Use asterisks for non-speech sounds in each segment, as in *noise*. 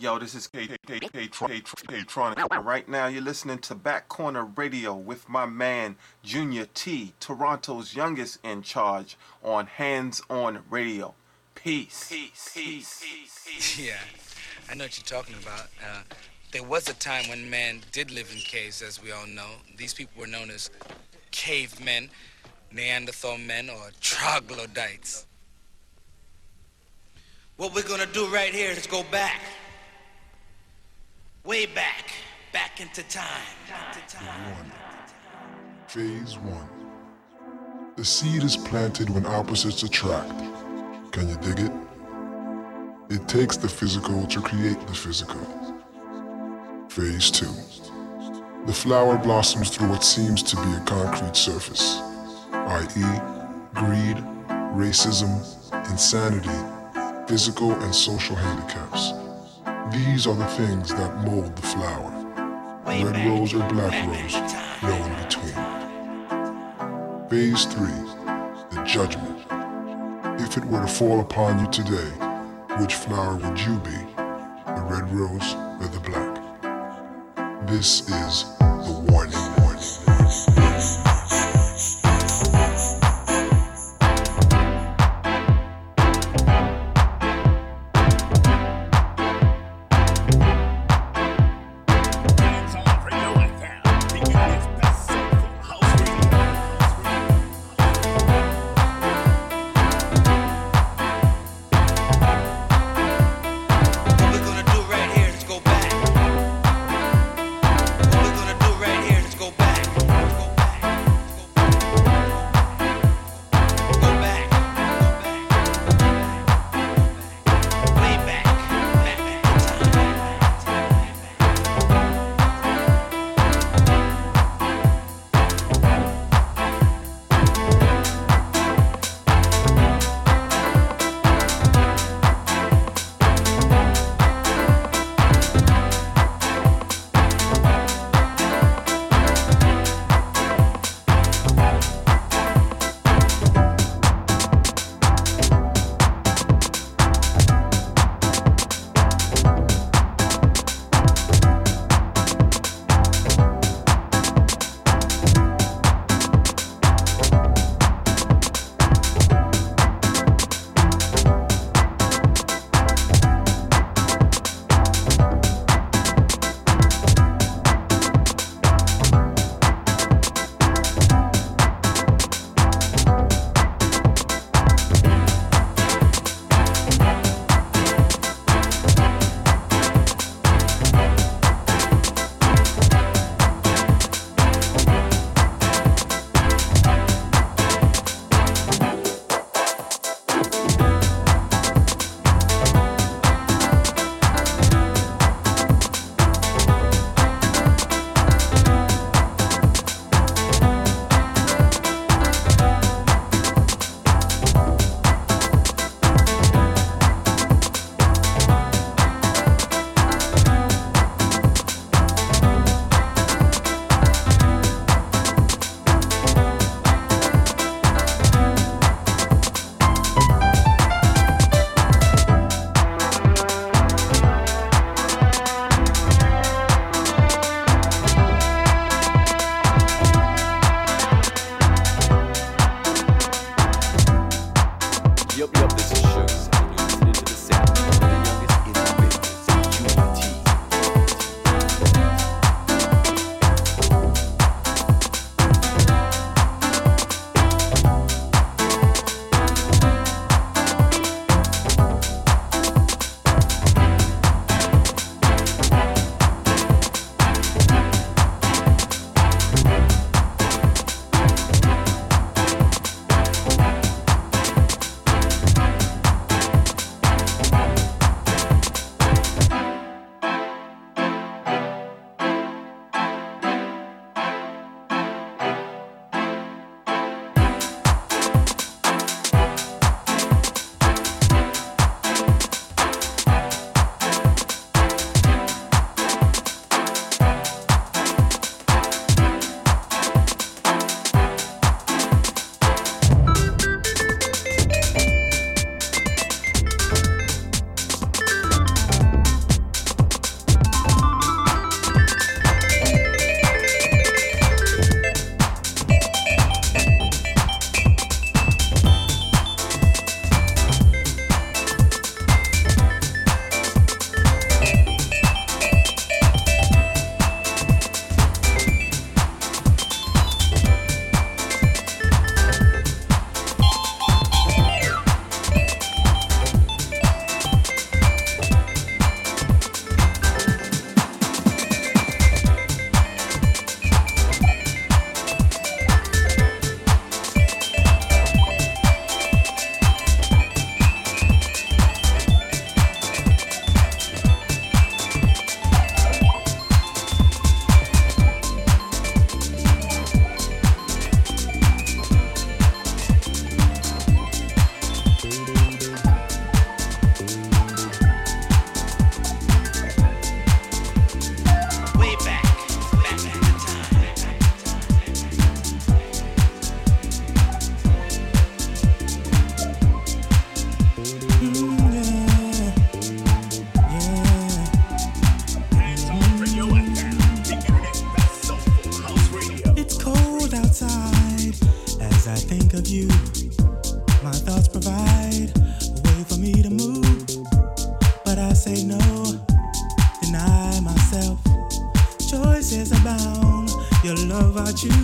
Yo, this is K K K K Tronic. Right now, you're listening to Back Corner Radio with my man Junior T, Toronto's youngest in charge on Hands On Radio. Peace. Peace. Peace. Peace. Yeah, I know what you're talking about. Uh, there was a time when man did live in caves, as we all know. These people were known as cavemen, Neanderthal men, or troglodytes. What we're gonna do right here is go back way back, back into time. One. Phase one. The seed is planted when opposites attract. Can you dig it? It takes the physical to create the physical. Phase two. The flower blossoms through what seems to be a concrete surface, i.e., greed, racism, insanity, physical and social handicaps. These are the things that mold the flower. Red rose or black rose, no in between. Phase 3, the judgment. If it were to fall upon you today, which flower would you be? The red rose or the black? This is the warning. love I te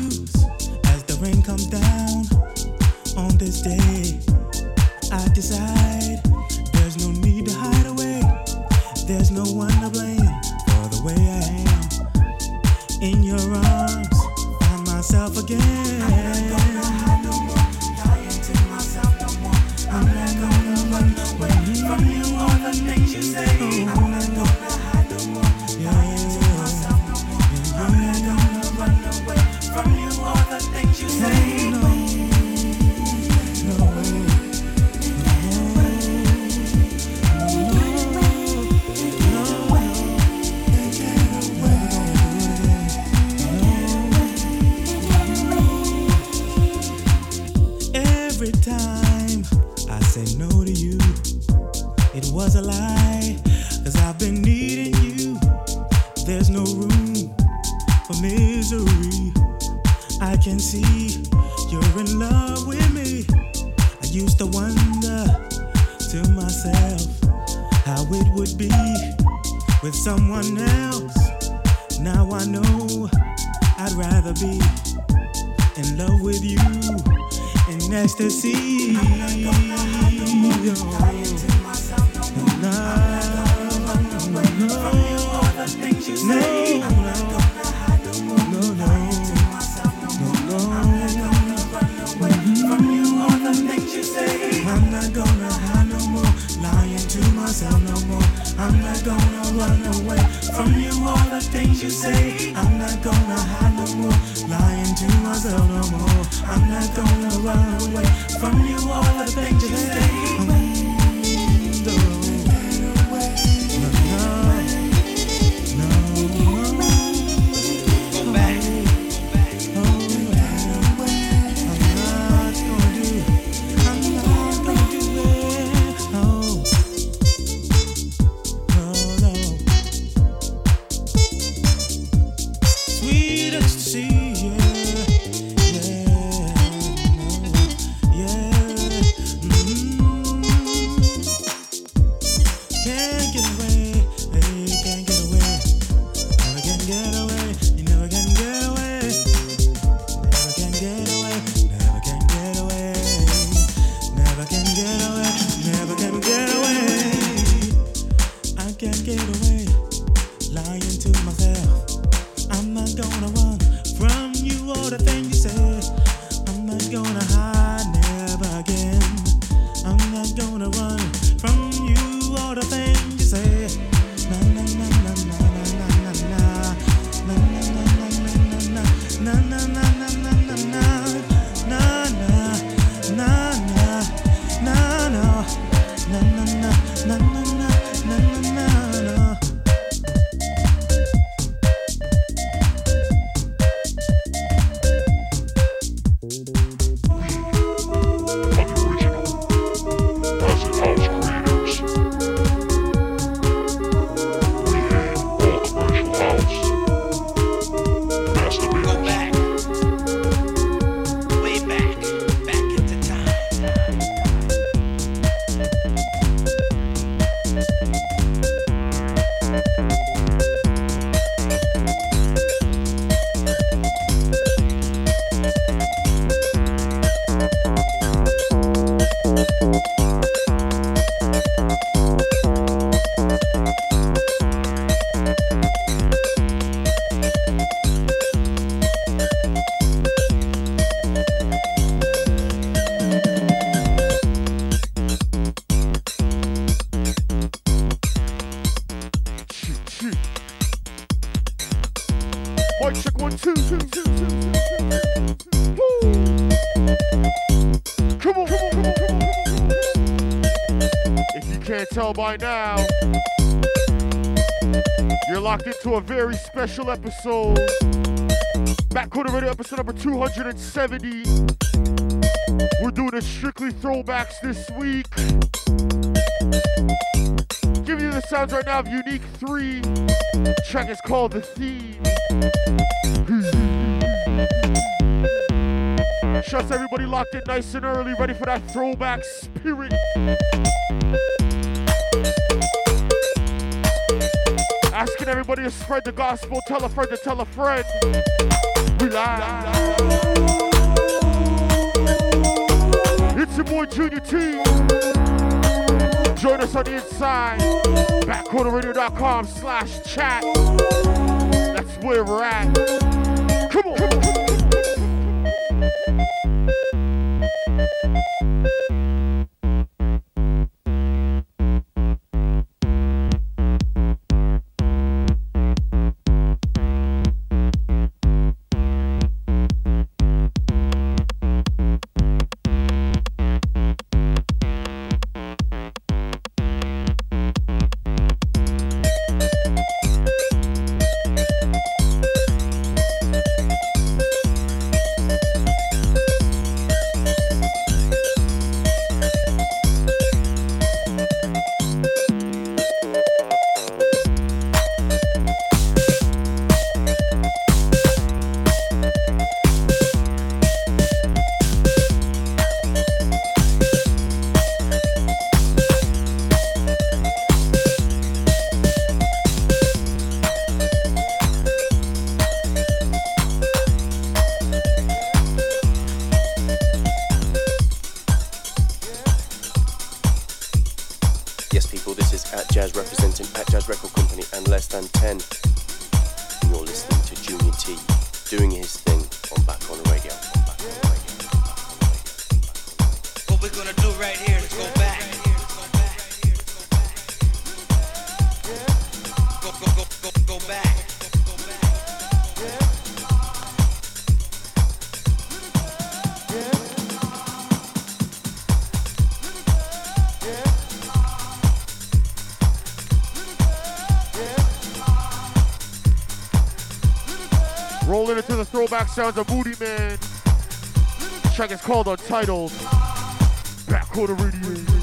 to see by now. You're locked into a very special episode. Back Corner Radio episode number 270. We're doing a strictly throwbacks this week. Giving you the sounds right now of Unique 3. The track is called The Theme. Trust everybody locked in nice and early, ready for that throwback spirit. Asking everybody to spread the gospel, tell a friend to tell a friend. Relax. live. It's your boy Junior T. Join us on the inside. Backcornerradio.com slash chat. That's where we're at. Come on. Come on. Sounds of Moodymann. Track is called Untitled. Backcorner Radio.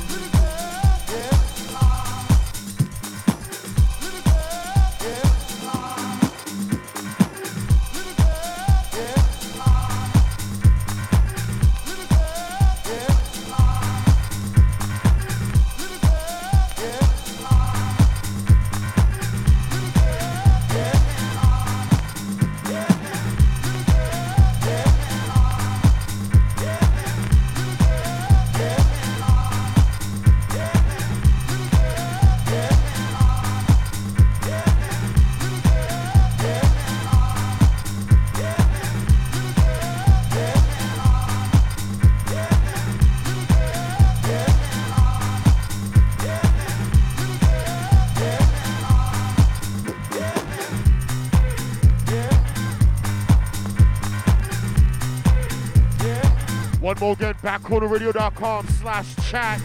More again, backcornerradio.com slash chat.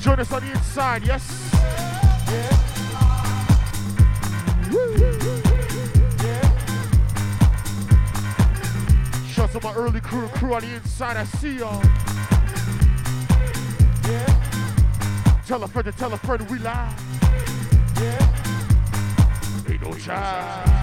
Join us on the inside, yes? Shouts out my early crew, crew on the inside, I see y'all. Tell a friend to tell a friend we live. Ain't no child.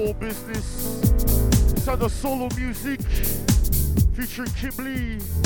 soul business. Sound of Solu Music featuring Kim Lee.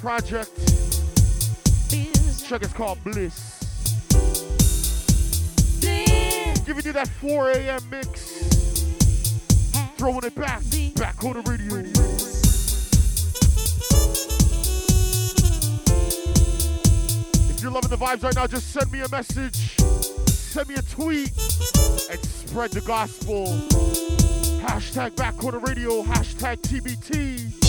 project. Check. It's called Bliss. Giving you that 4 a.m. mix. Throwing it back, back on the radio. you're loving the vibes right now, just send me a message, send me a tweet, and spread the gospel. Hashtag backcorner radio, hashtag TBT.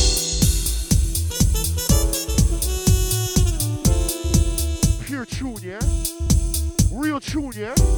Yeah?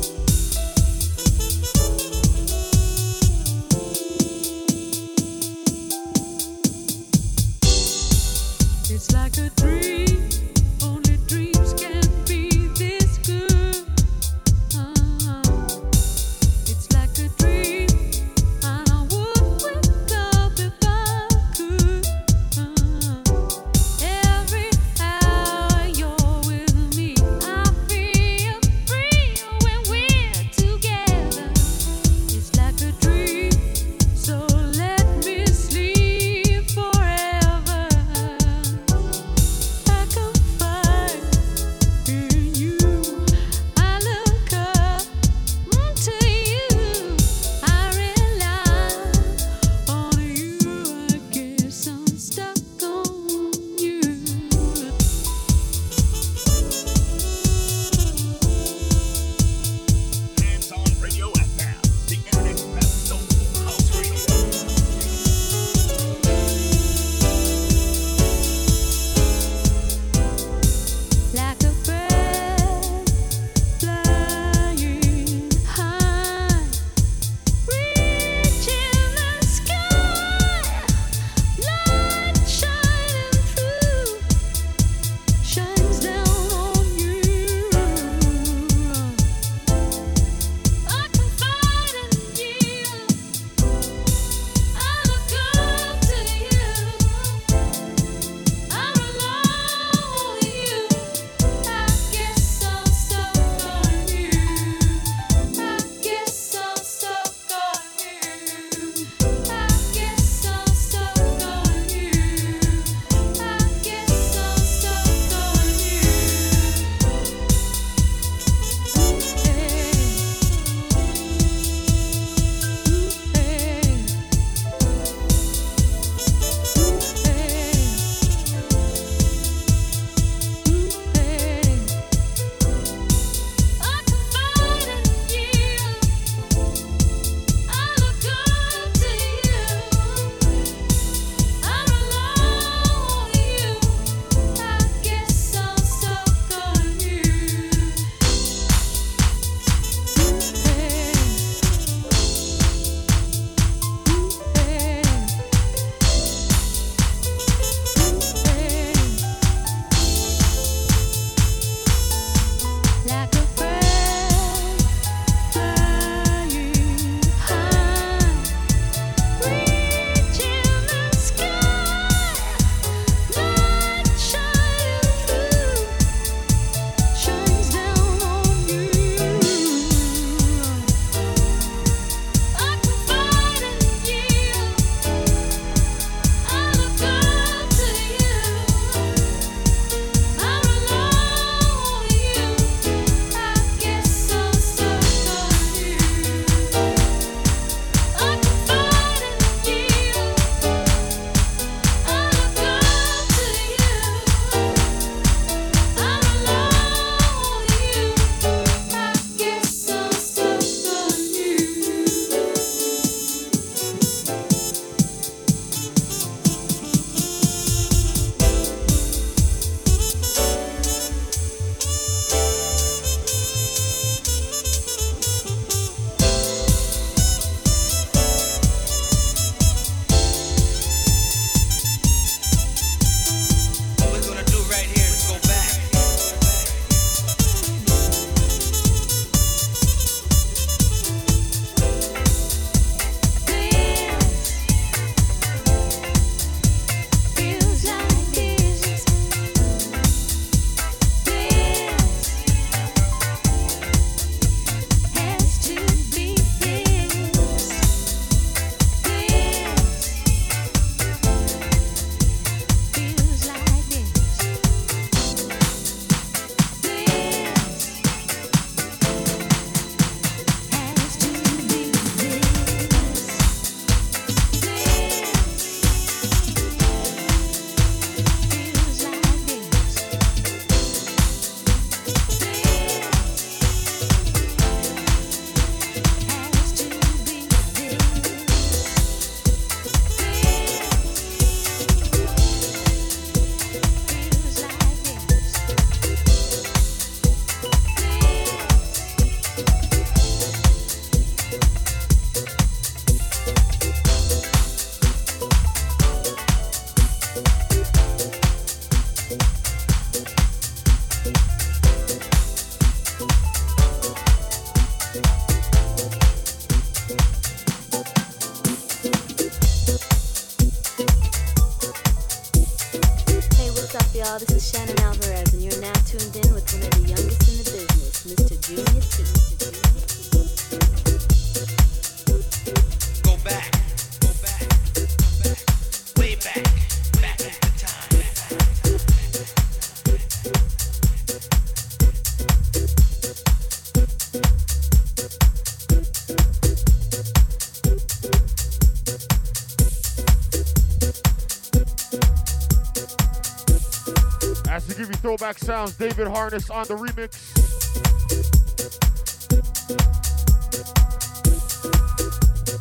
Throwback sounds, David Harness on the remix.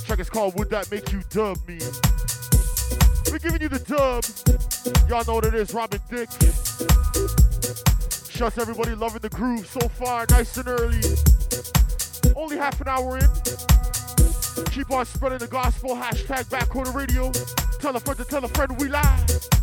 Track is called Would That Make You Dub Me? We're giving you the dub. Y'all know what it is, Robin Dick. Shouts everybody loving the groove so far, nice and early. Only half an hour in. Keep on spreading the gospel. Hashtag back corner radio. Tell a friend to tell a friend we live.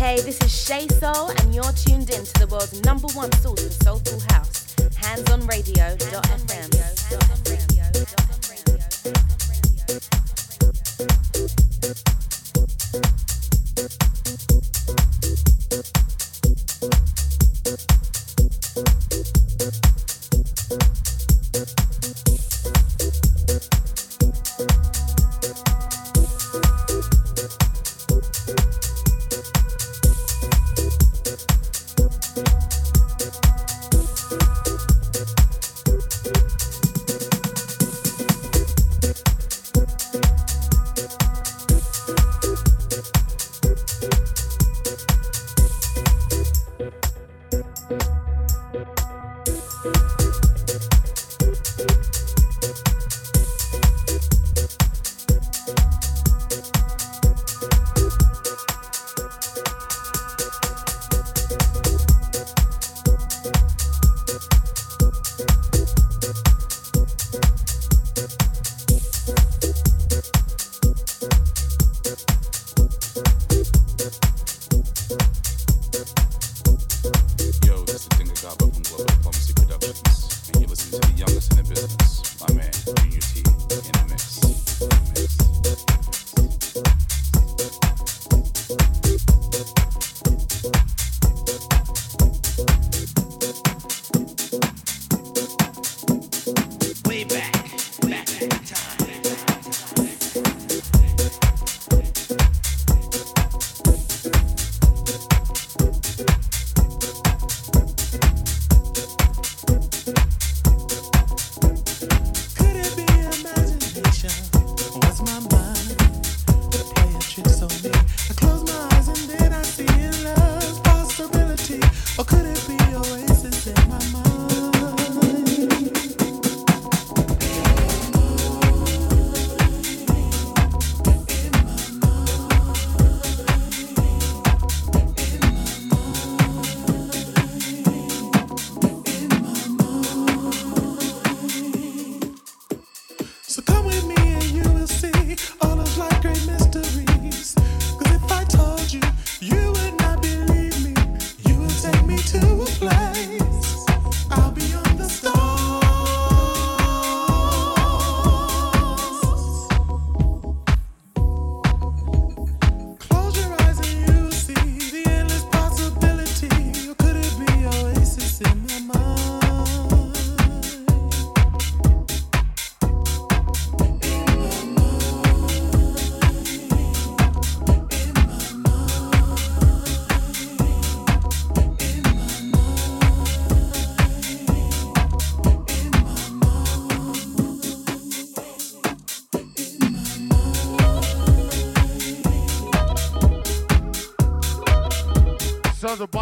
Hey, this is Shea Soul, and you're tuned in to the world's number one source for soulful house. Handsonradio.fm.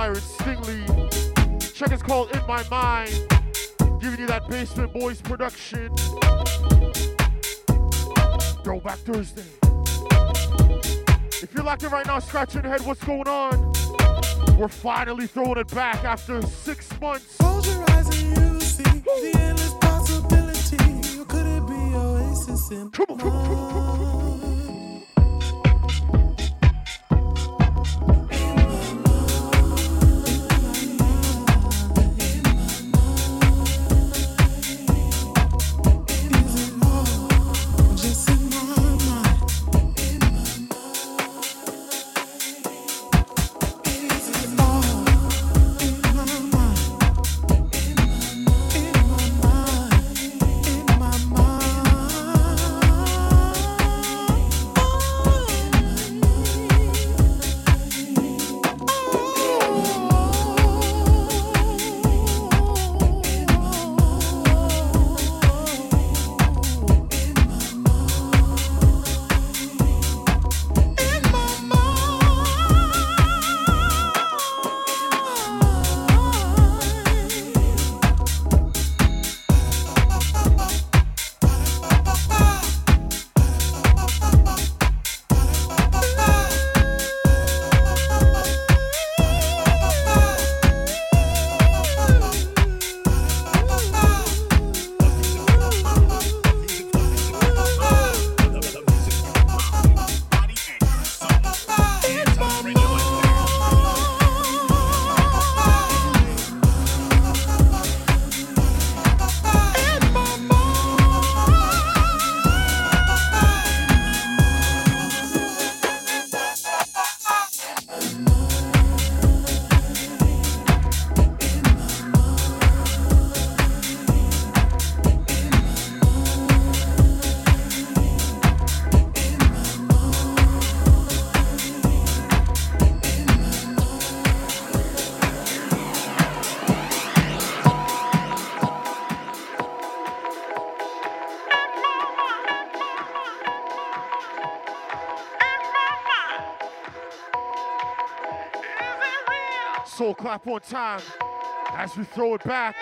Byron Stingily. Check is called In My Mind. Giving you that Basement Boys production. Throwback Thursday. If you're locked in right now, scratching your head, what's going on? We're finally throwing it back after six months. Close your eyes and you will see the endless possibility. Could it be oasis in Come on, come on, come on, come on, up on time as we throw it back.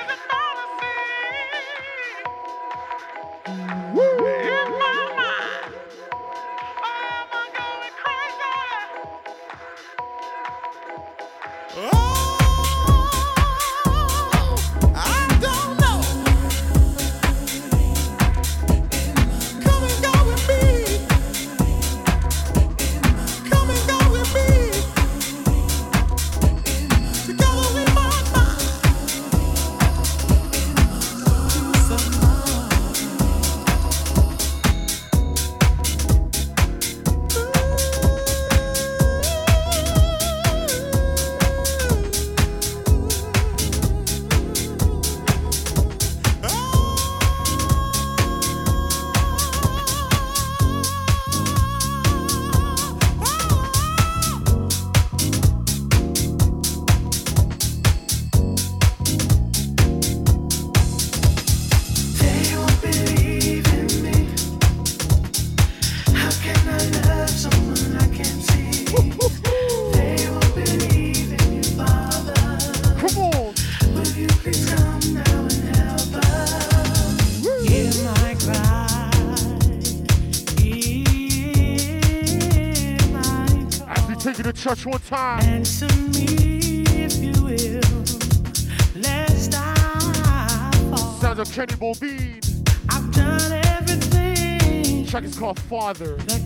my father. Like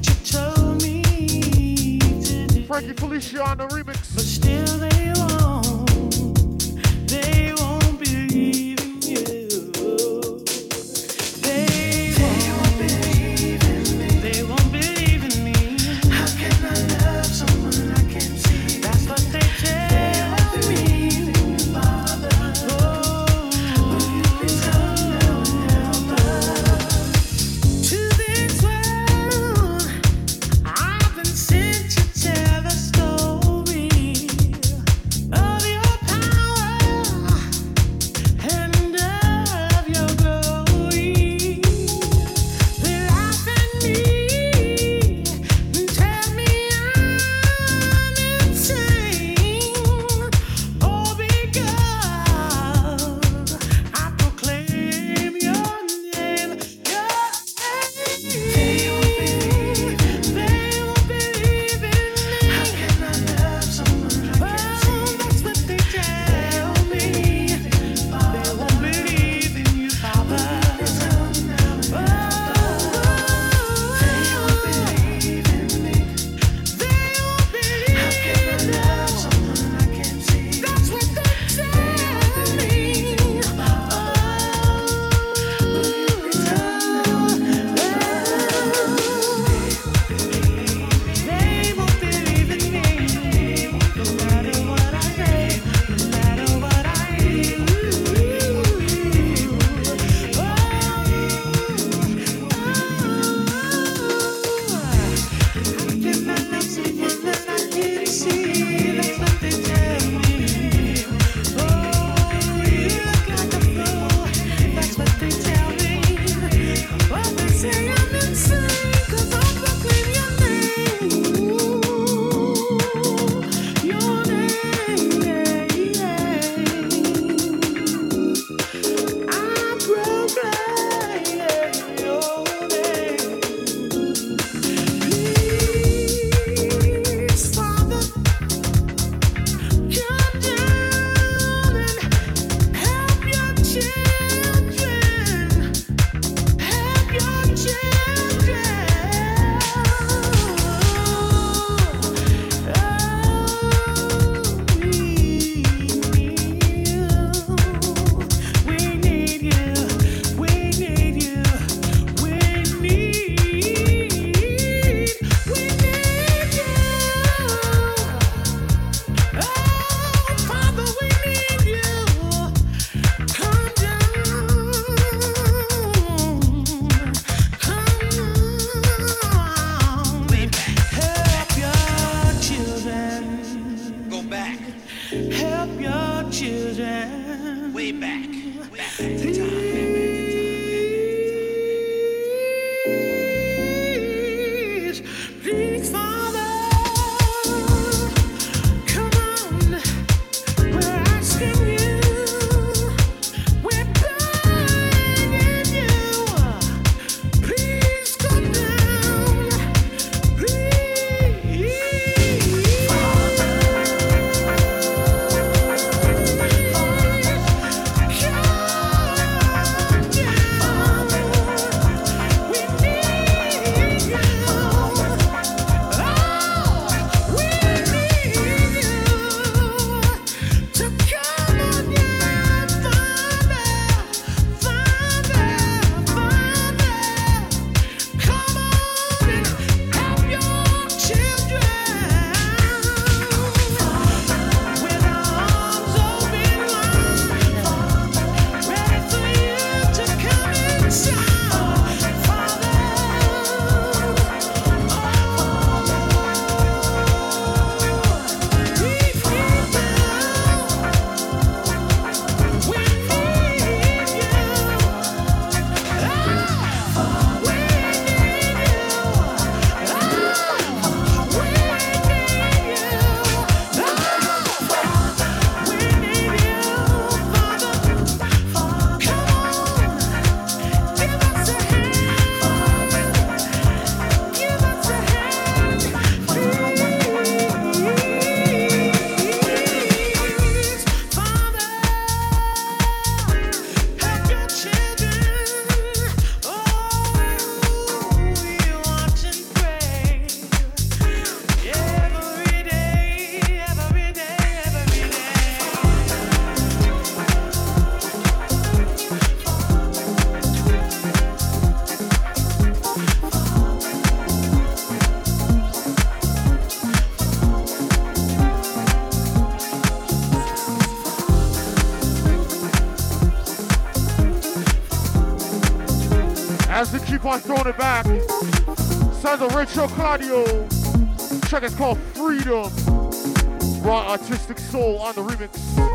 Frankie Feliciano Sounds of Rachel Claudio. Track is called Freedom. Raw artistic soul on the remix.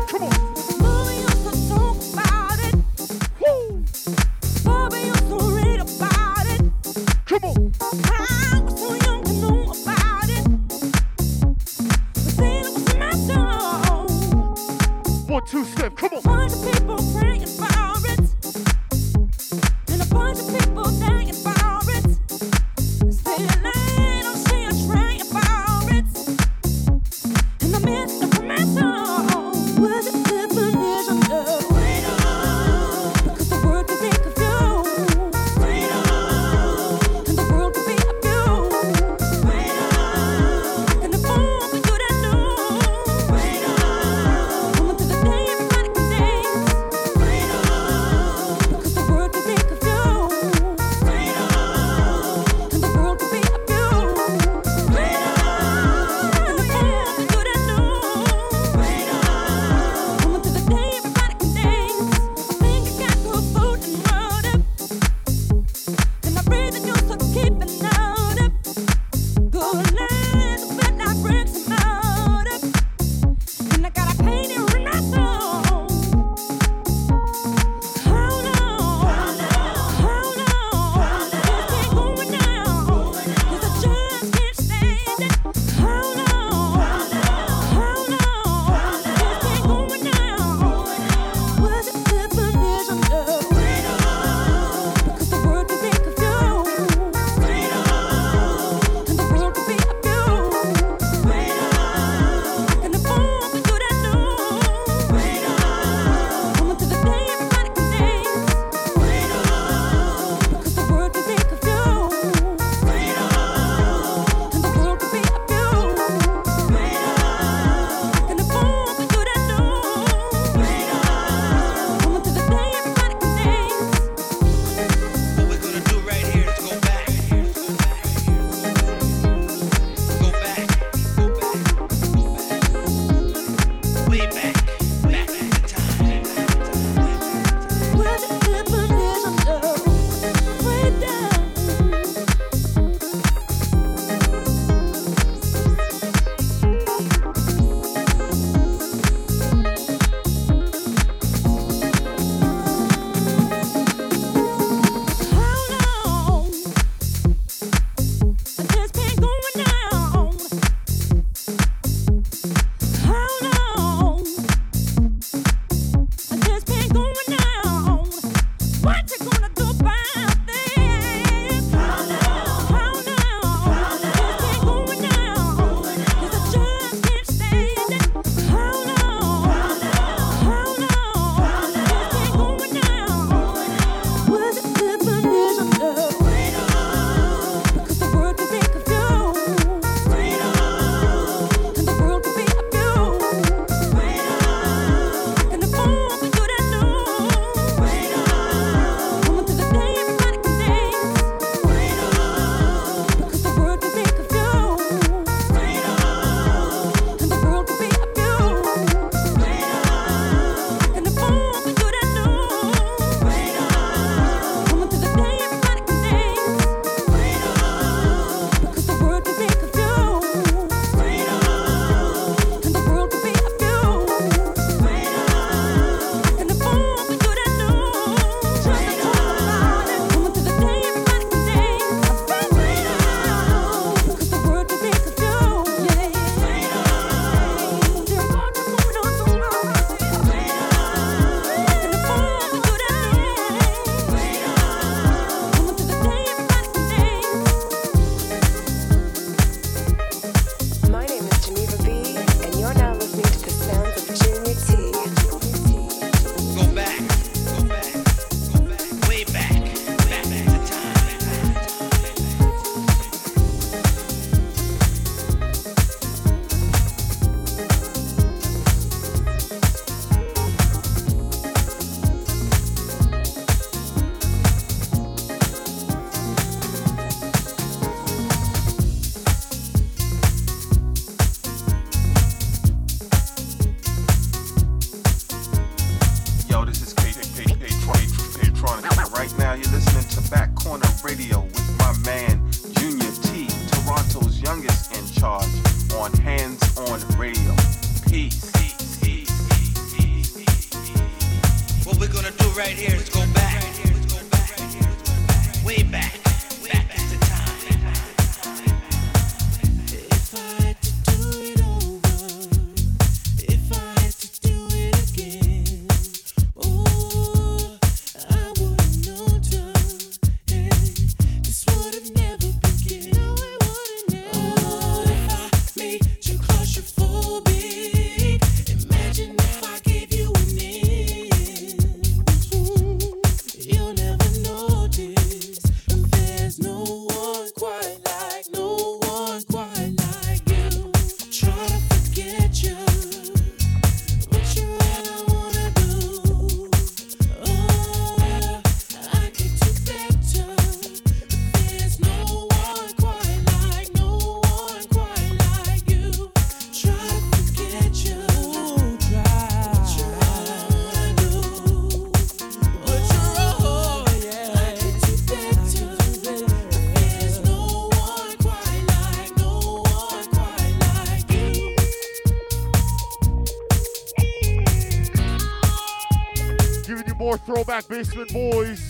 Basement Boys,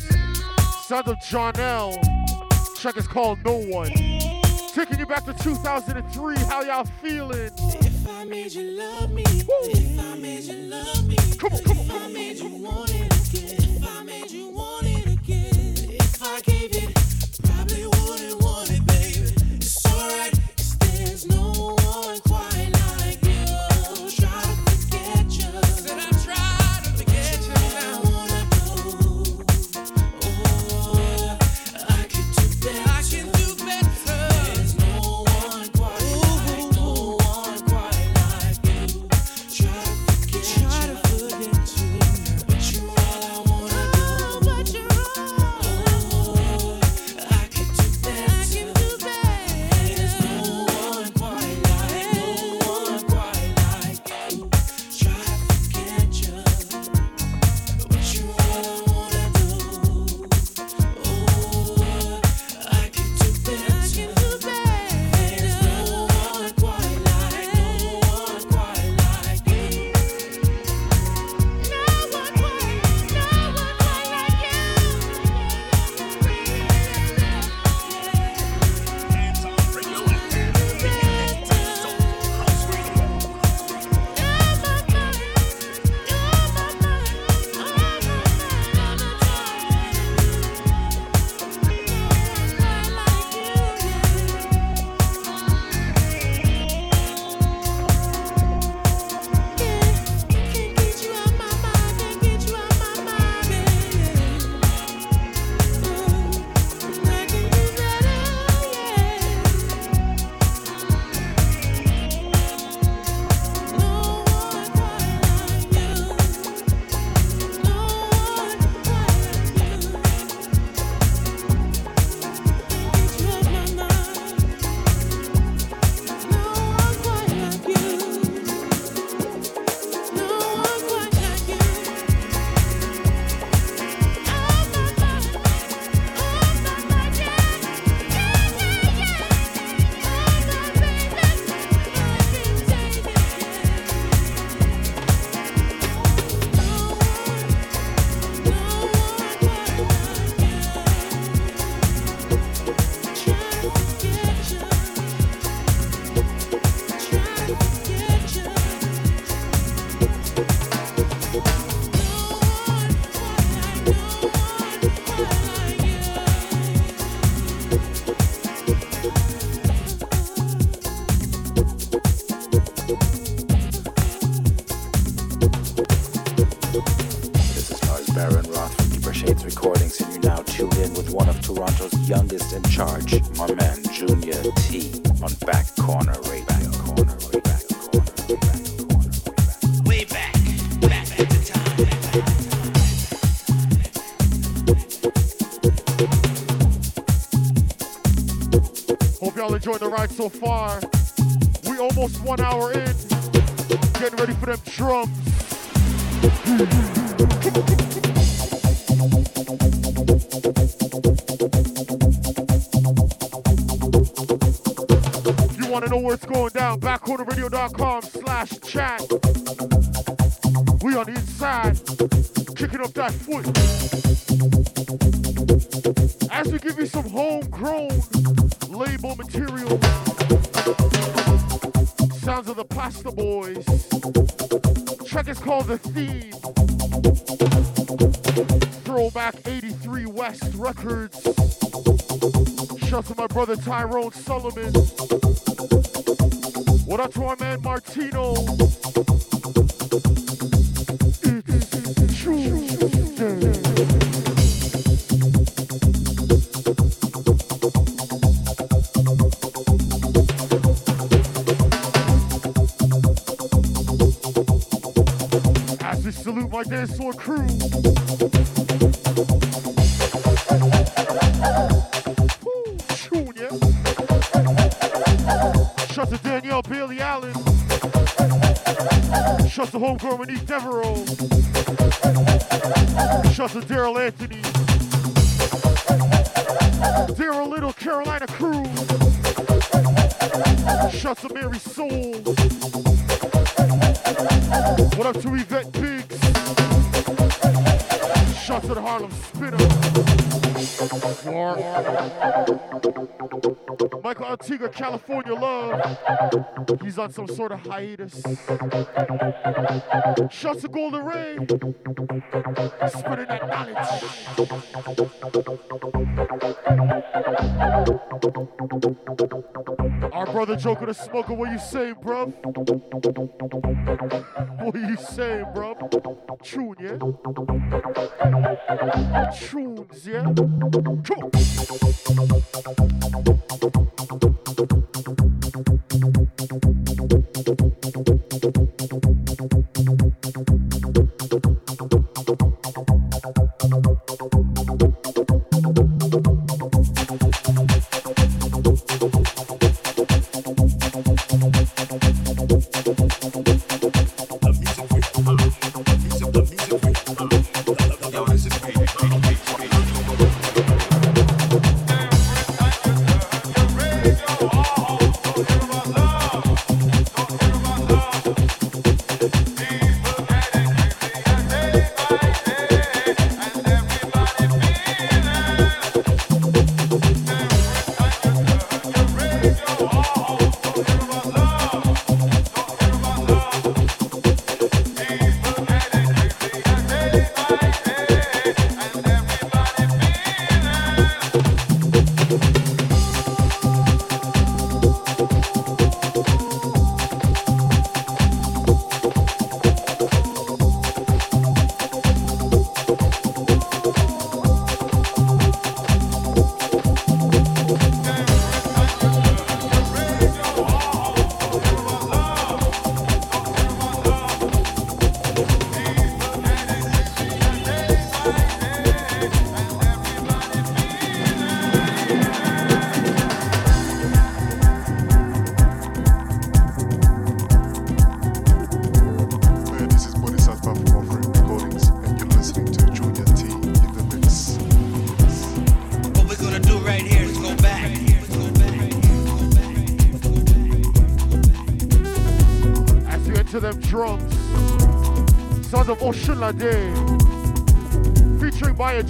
sons of Jonell. Check is called No One. Taking you back to 2003. How y'all feeling? If I made you love me, Woo. if I made you love me, come on, come on, come on. Tyrone Solomon. on some sort of hiatus. Shots of Golden Ray, spreading that knowledge. Our brother Joker the Smoker, what you say, bro? What you say, bro? Tune, yeah? Tunes, yeah? Tune.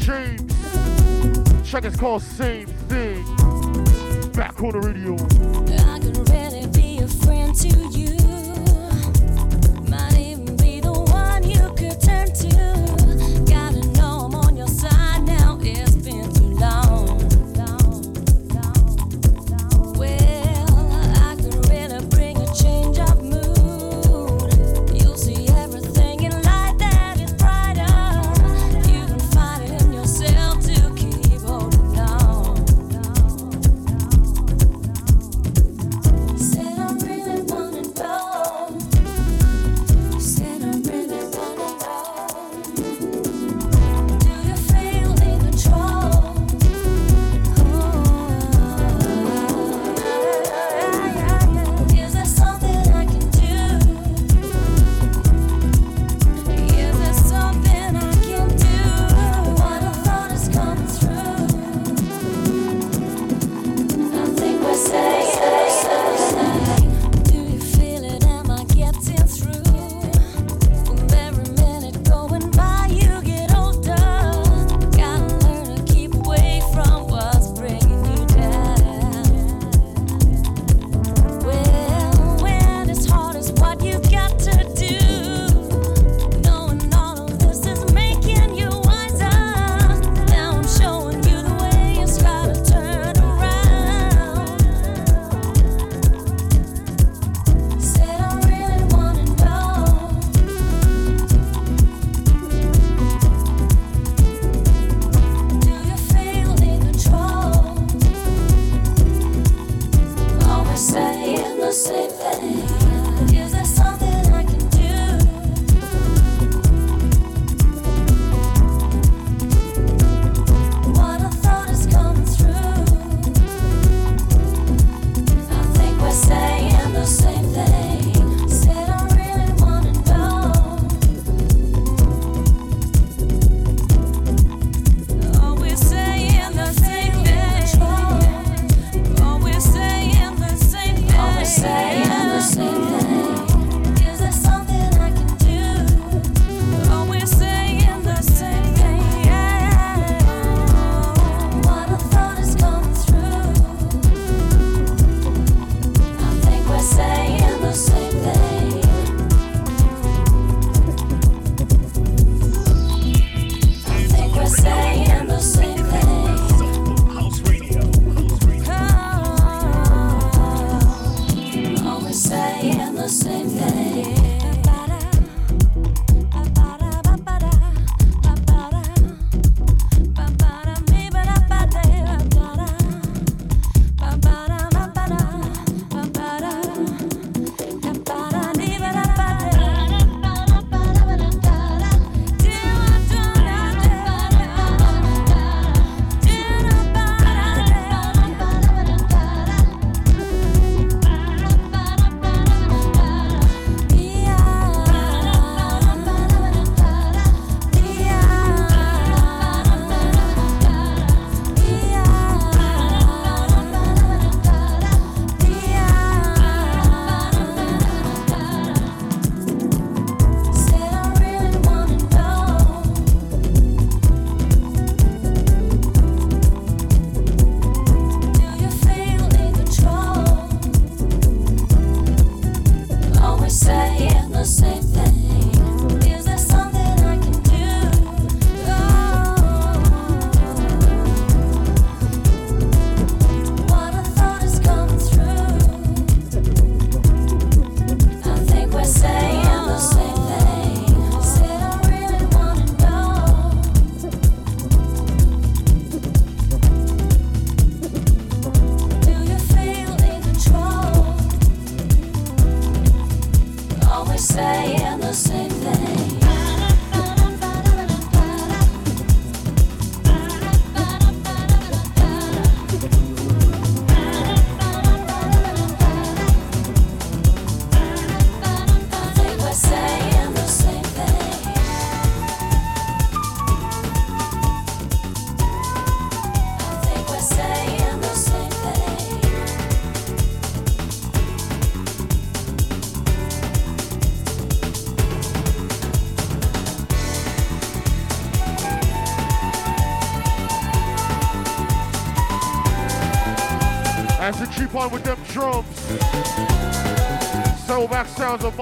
tune. Track is called Soon.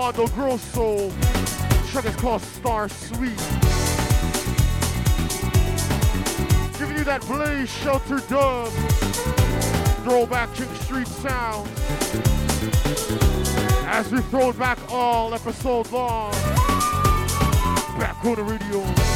Eduardo Grosso. The track is called Star Sweet. Giving you that Blaze Shelter dub. Throwback King Street sound. As we throw back all episode long. Back on the radio.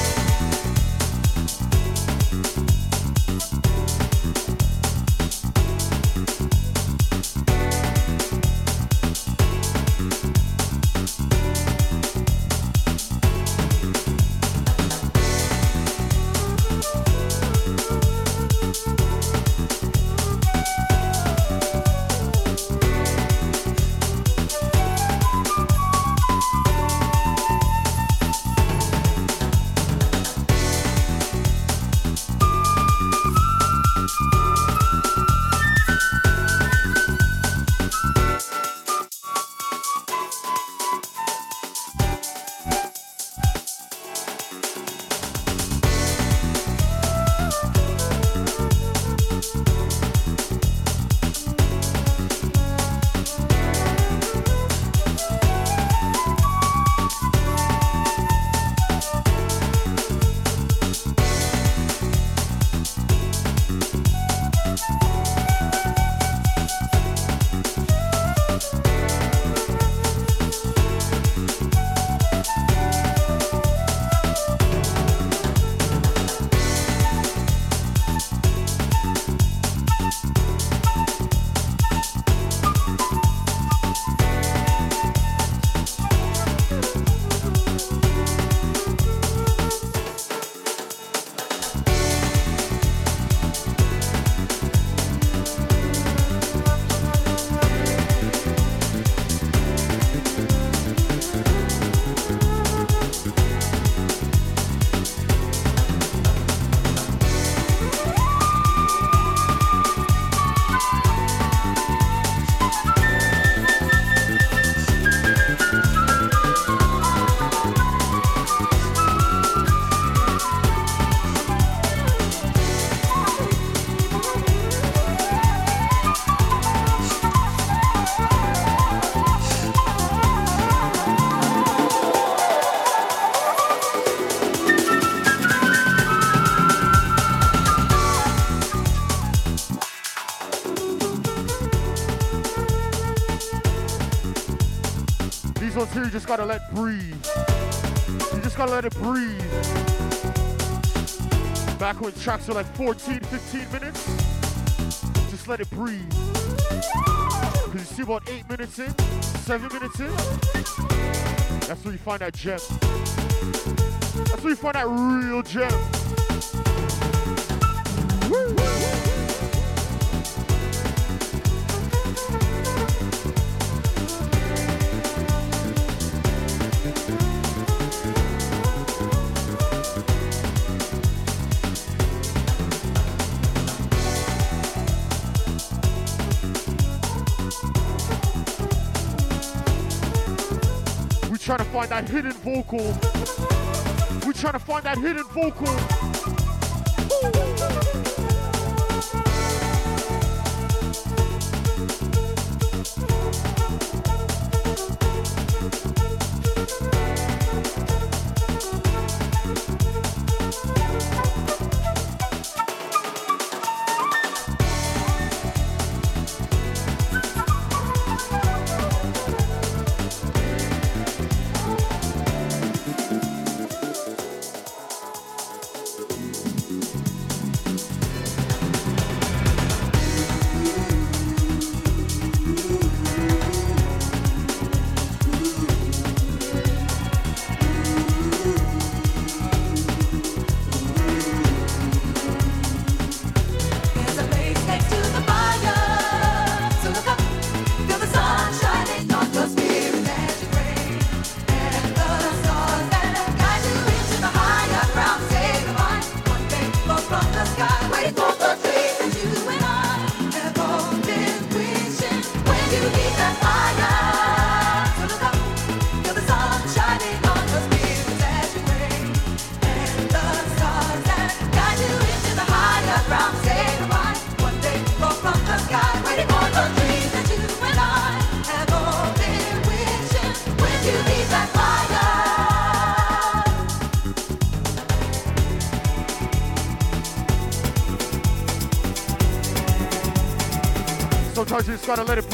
you just gotta let breathe. You just gotta let it breathe. Back when tracks are like 14, 15 minutes, just let it breathe. Cause you see about eight minutes in, seven minutes in, that's where you find that gem. That's where you find that real gem. find that hidden vocal. We're trying to find that hidden vocal. just gotta let it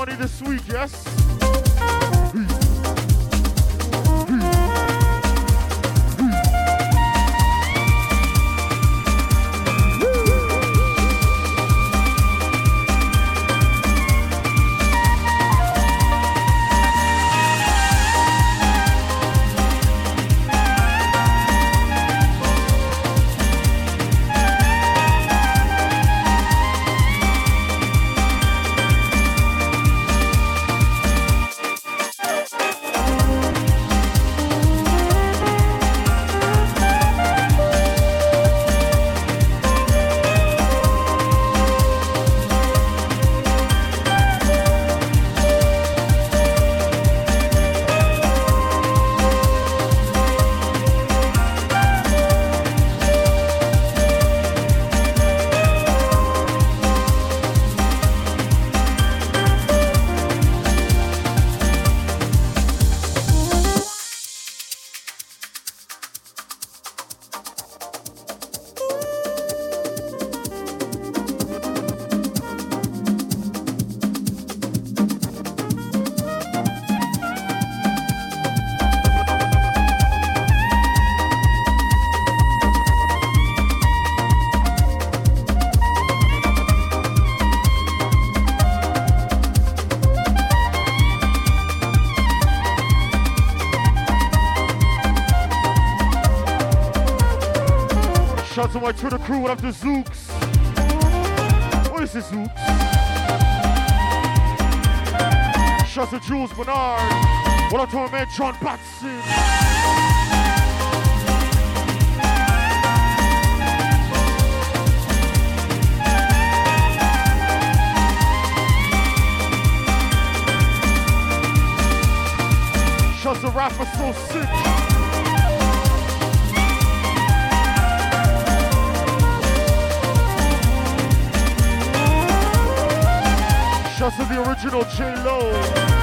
money this week, yes? Shout to my Twitter crew, what up the Zooks? What is this, Zooks? Shout to Jules Bernard. What up to my man John Batson? Shout to rapper so sick. Shout to the original J Lo.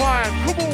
Land. Come on.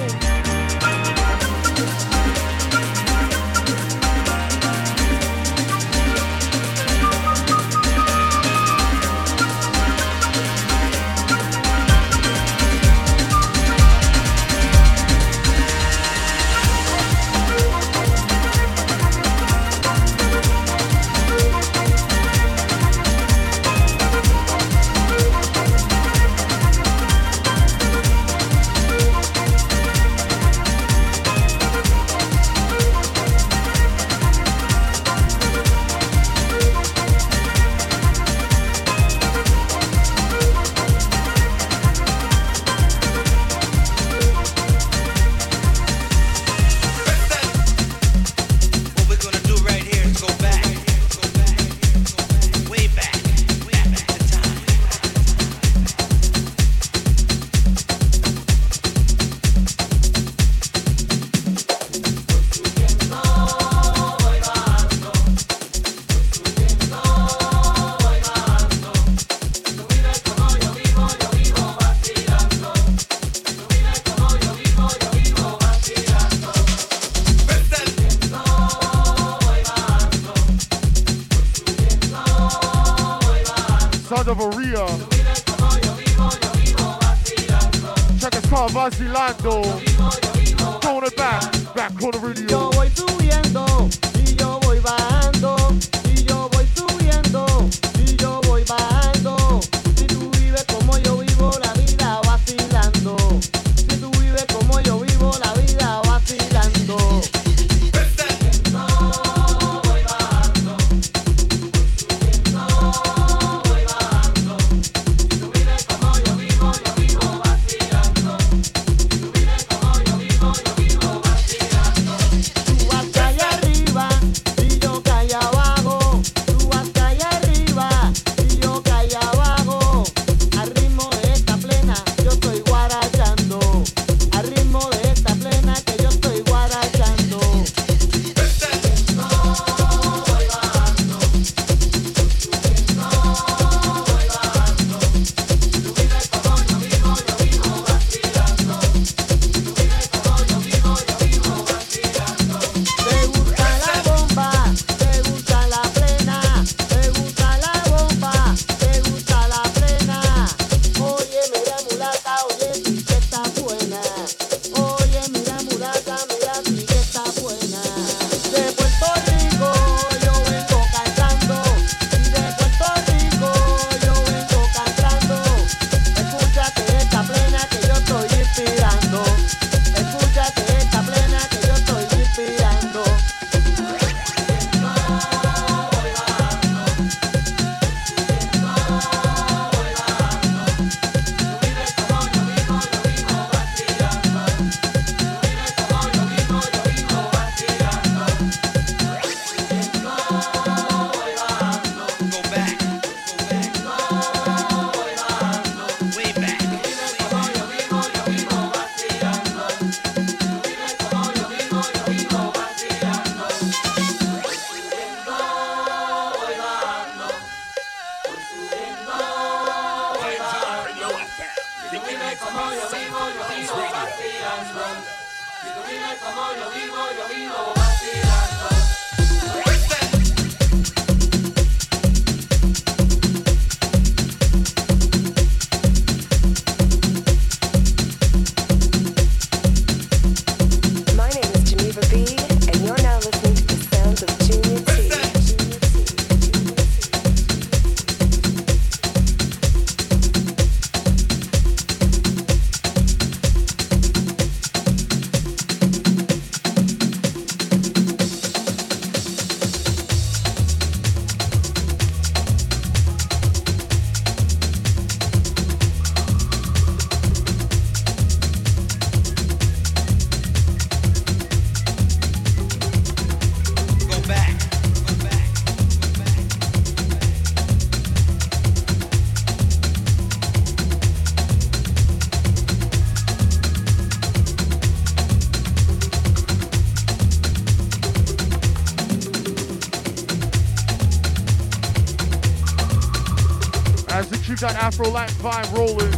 Afro Latin vibe rolling.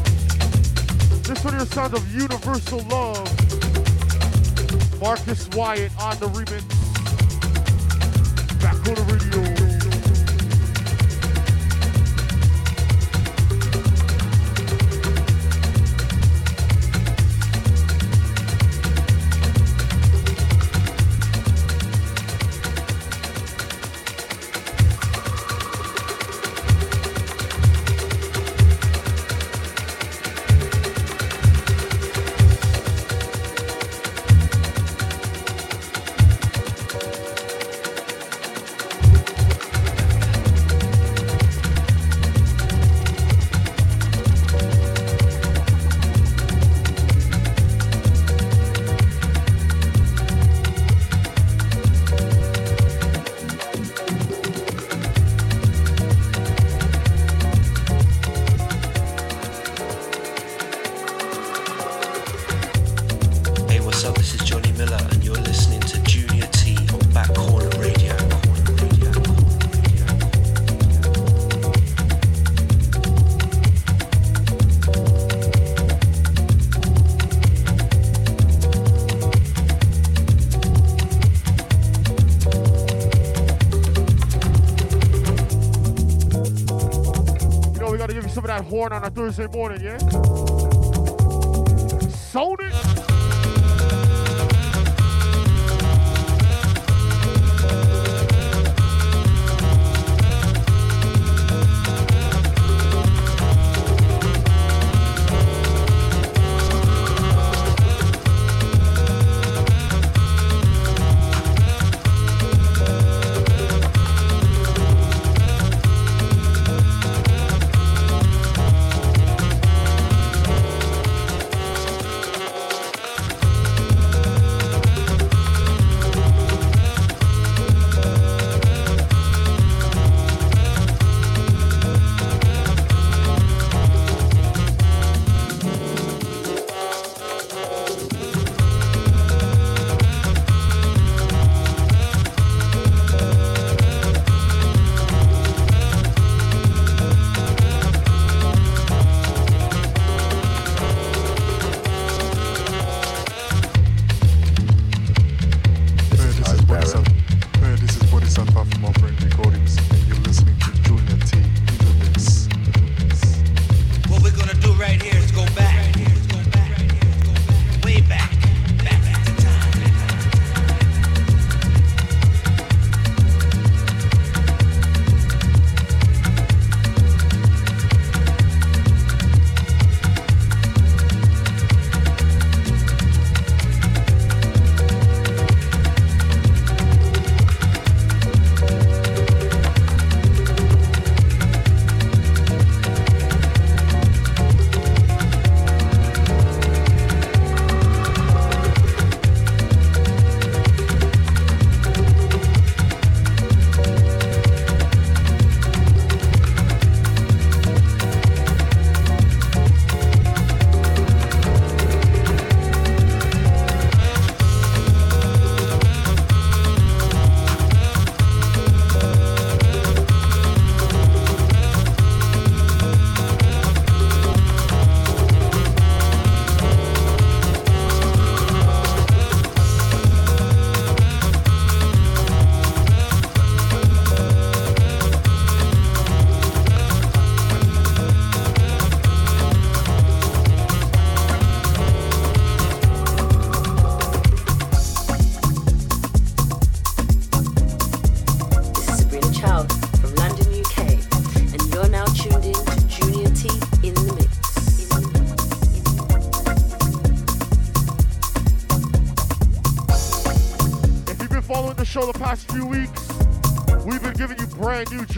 This one is the sound of Universal Love. Marcus Wyatt on the remix. Thursday morning, yeah?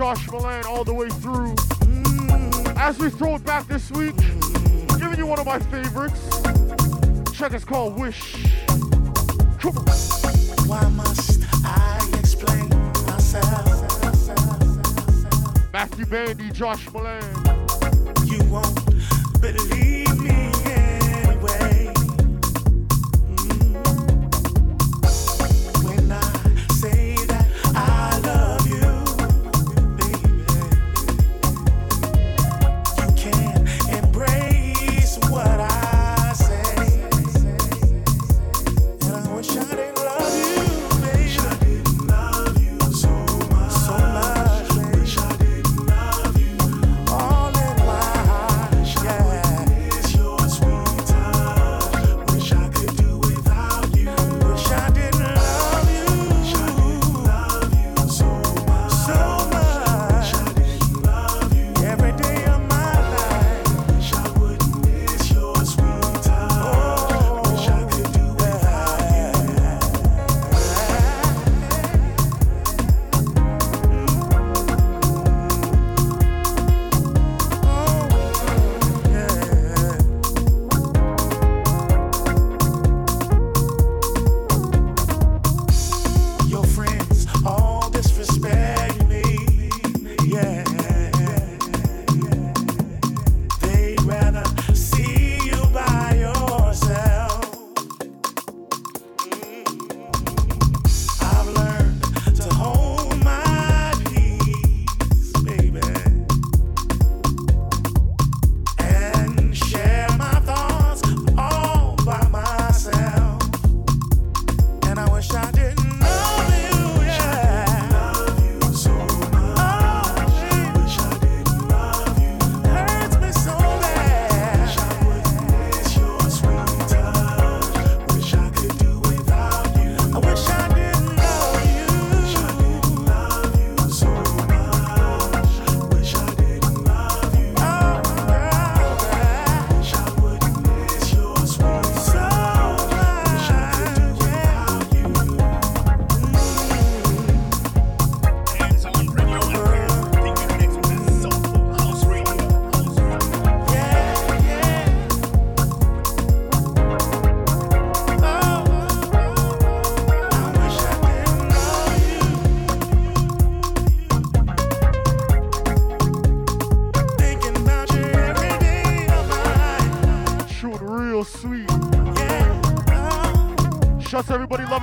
Josh Milan all the way through. As we throw it back this week, giving you one of my favorites. Check it's called Wish. Why must I explain myself? Matthew Bandy, Josh Milan.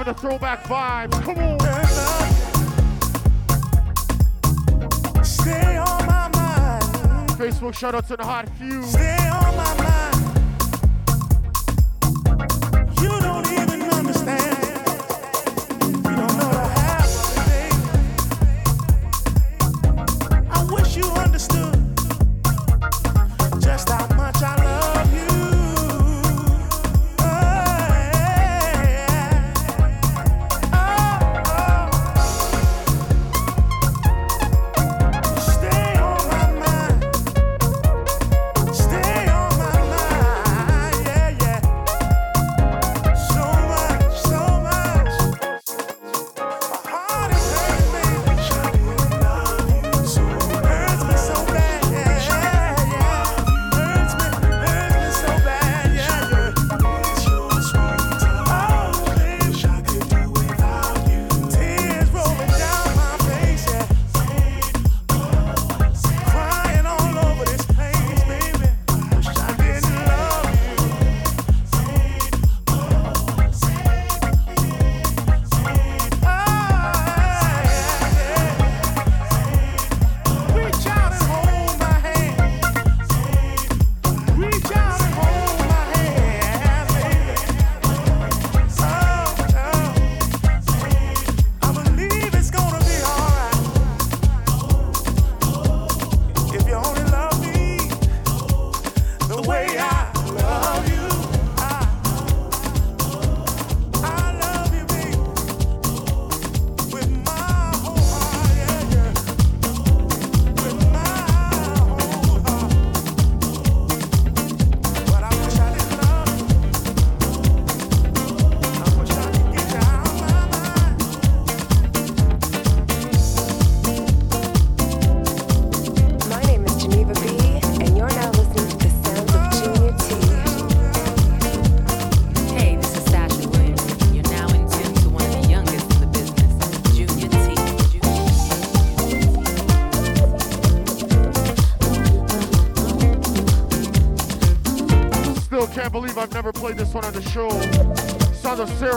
the throwback vibe. Come on. Stay on my mind. Facebook shout out to the hot few.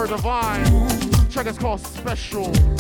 Pure Divine. Check is called Special.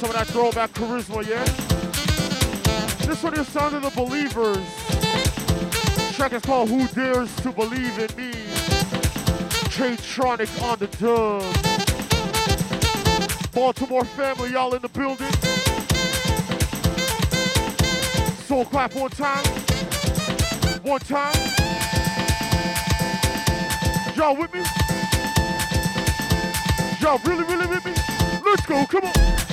Some of that throwback charisma, yeah? This one is Sound of the Believers. Track is called Who Dares to Believe in Me. K-Tronic on the dub. Baltimore family, y'all in the building. Soul clap one time. One time. Y'all with me? Y'all really, really with me? Let's go, come on.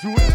Do it.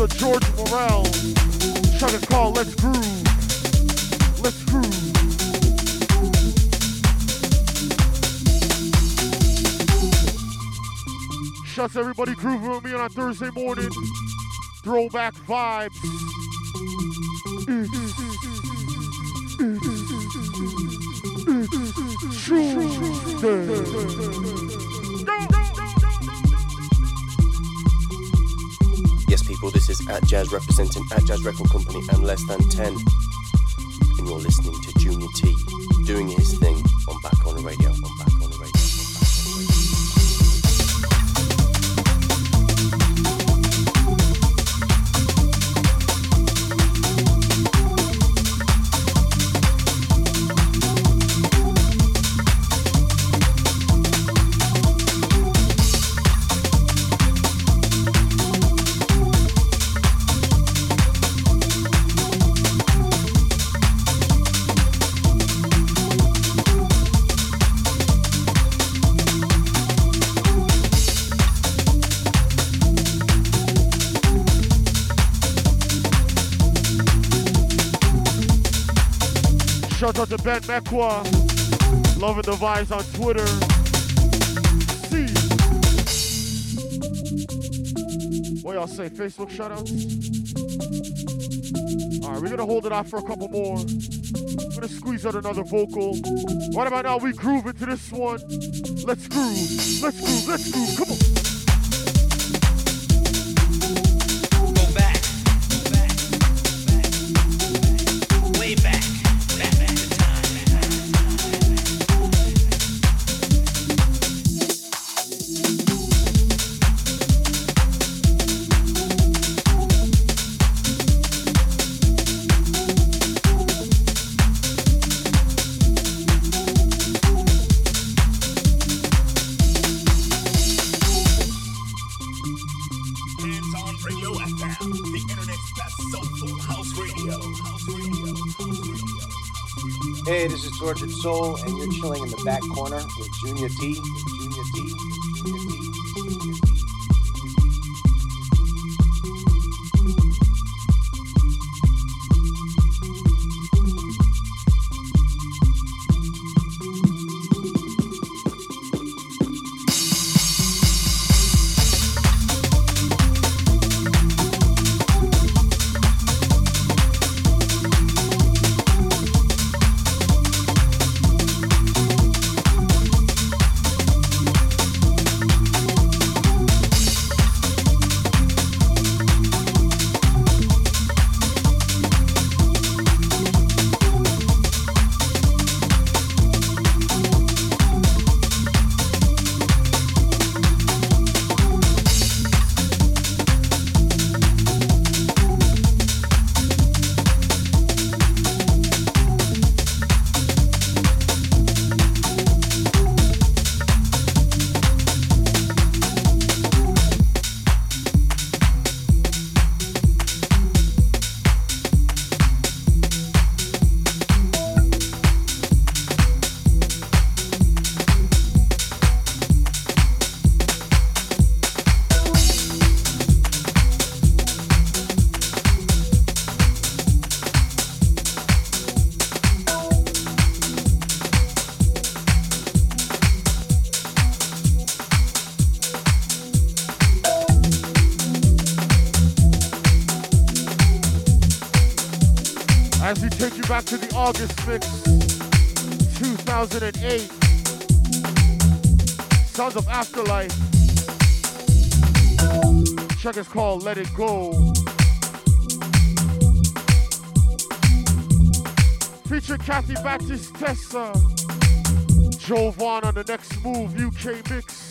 Of George Morel. Track is called Let's Groove. Let's Groove. Shouts to everybody grooving with me on a Thursday morning. Throwback vibes. Is at Jazz representing at Jazz Record Company and Less Than 10. Shout out to Ben Mekwa. Loving the vibes on Twitter. See. What y'all say? Facebook shoutouts? Alright, we're gonna hold it off for a couple more. We're gonna squeeze out another vocal. Right about now, we groove into this one. Let's groove. Let's groove. Let's groove. Come Tortured Soul, and you're chilling in the back corner with Junior T. Junior T. August mix, 2008. Sounds of Afterlife. Track is called Let It Go. Featuring Cathy Battistessa. Jovan on the next move, UK mix.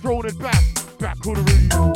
Throwing it back, back to the radio.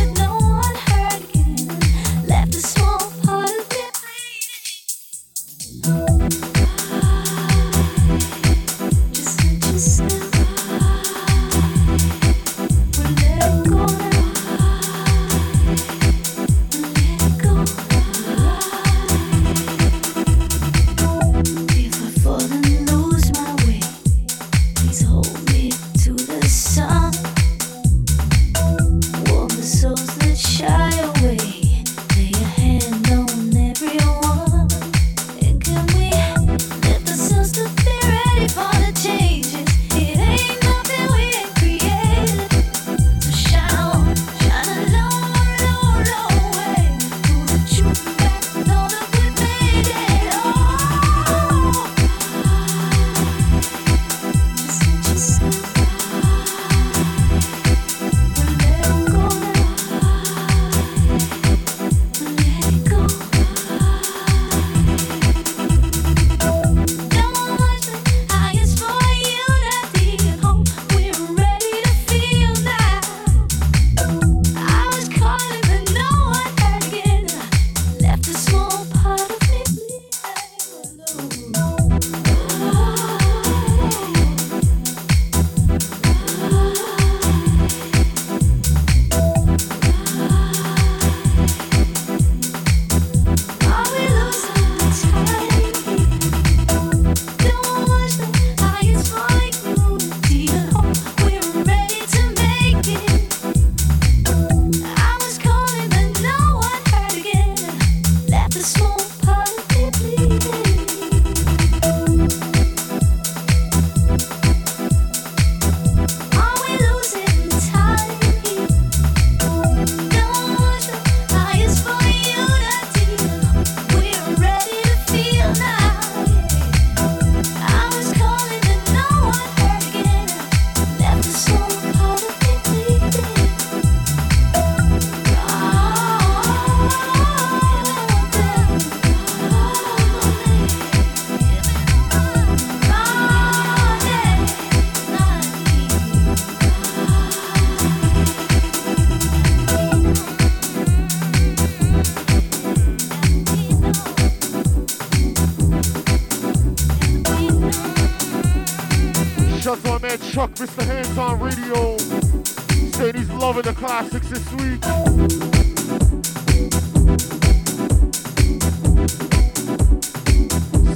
Time Radio. Saying he's loving the classics this week.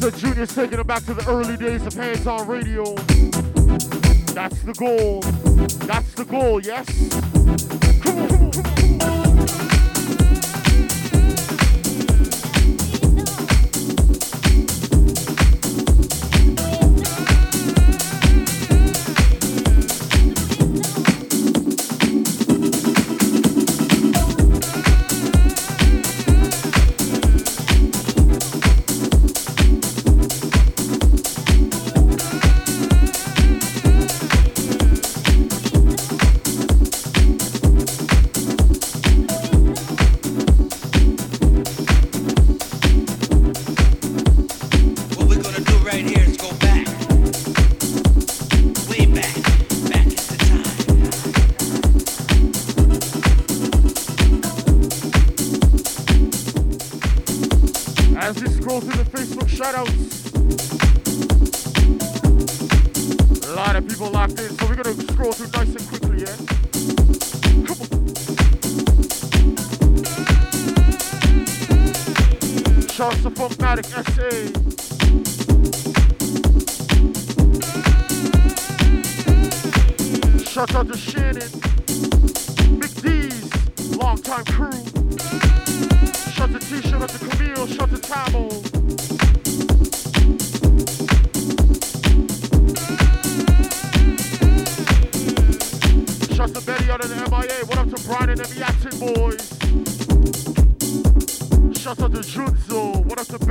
So Junior's taking him back to the early days of Hands On Radio. That's the goal. That's the goal, yes?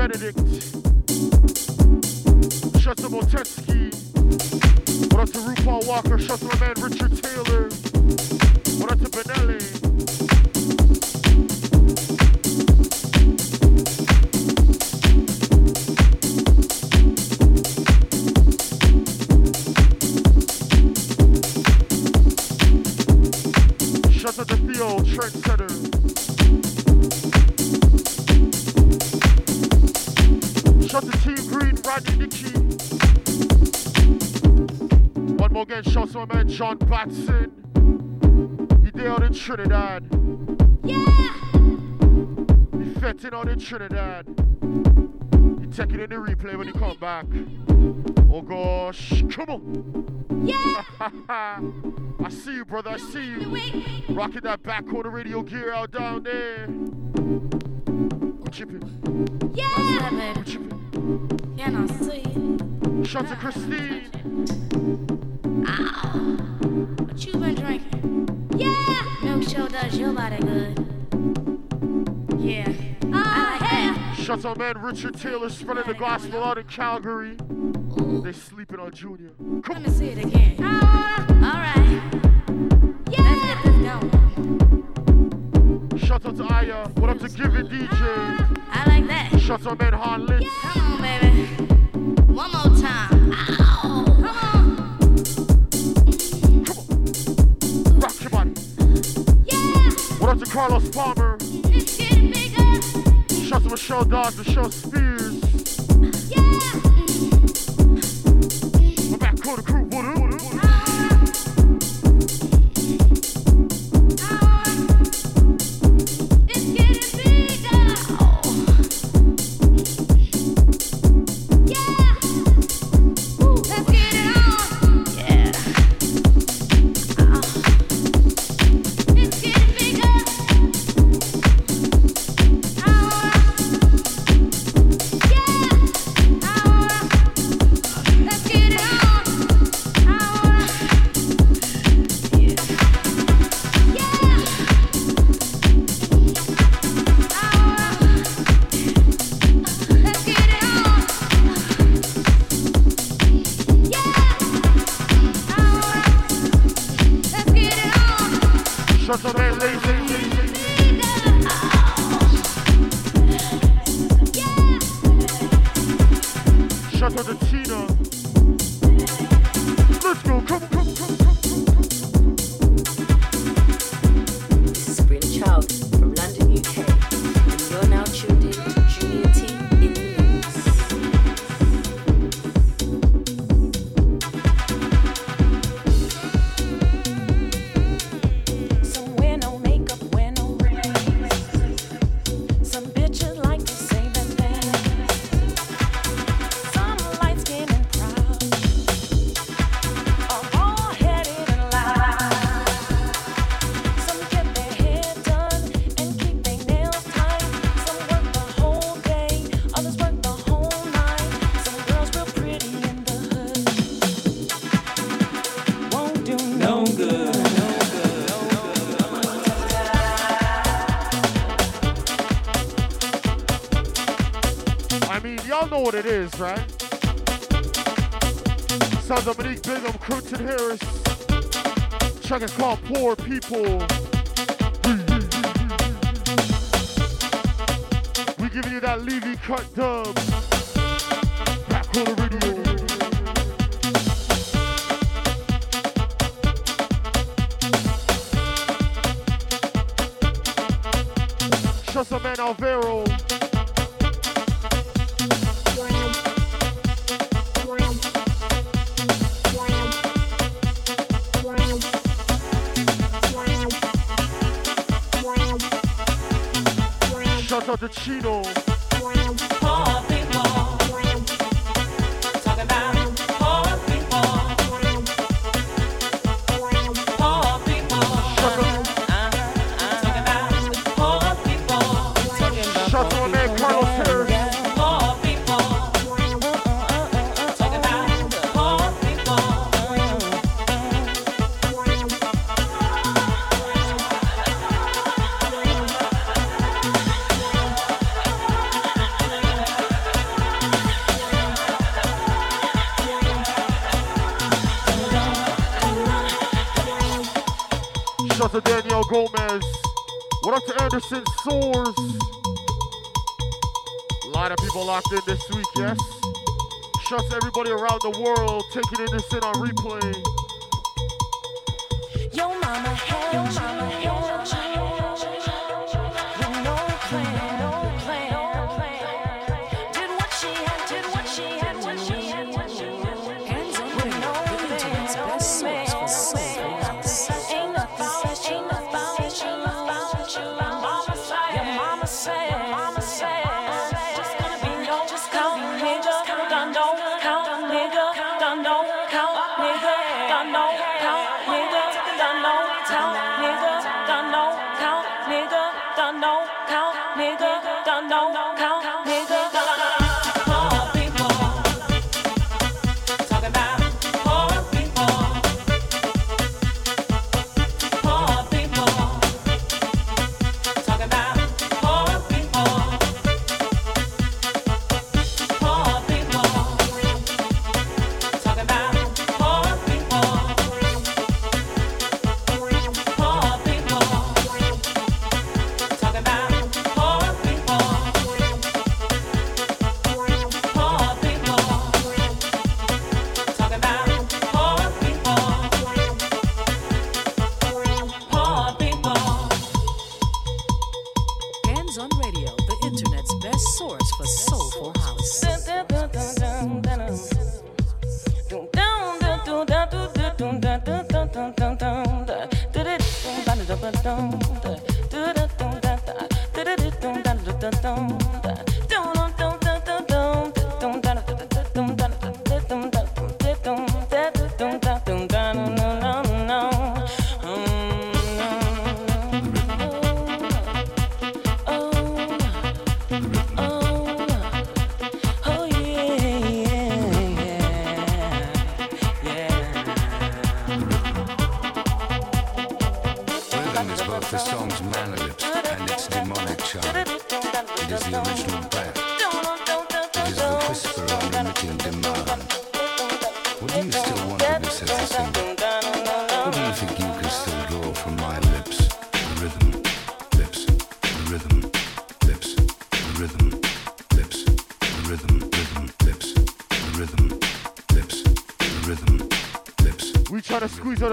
Benedict, shout to Motetsky, what up to RuPaul Walker, shout to my man Richard Taylor, what up to Benelli. John Batson. He down in Trinidad. Yeah. He fetting out in Trinidad. He taking it in the replay when he come back. Oh gosh, come on. Yeah. *laughs* I see you, brother. I see you. Rocking that back corner radio gear out down there. I'm chipping. Yeah. Up, baby? Yeah, no, see. Shout to Christine. Shout oh, out man Richard Taylor spreading the gospel out in Calgary. They sleeping on Junior. Let me see it again. Oh. All right. Yeah. Let's get this going. Shout out to Aya. What up to Giving DJ? I like that. Shout out man Han Litz. Come on, baby. One more What up to Carlos Palmer? It's getting bigger. Shout out to Michelle Dodds, Michelle Spears. Is, right? Sons of Monique Bingham, Cruton Harris. Track is called Poor People. We giving you that Levy cut dub. Shout locked in this week, yes? Mm. Shout to everybody around the world taking in this in on replay. don't come.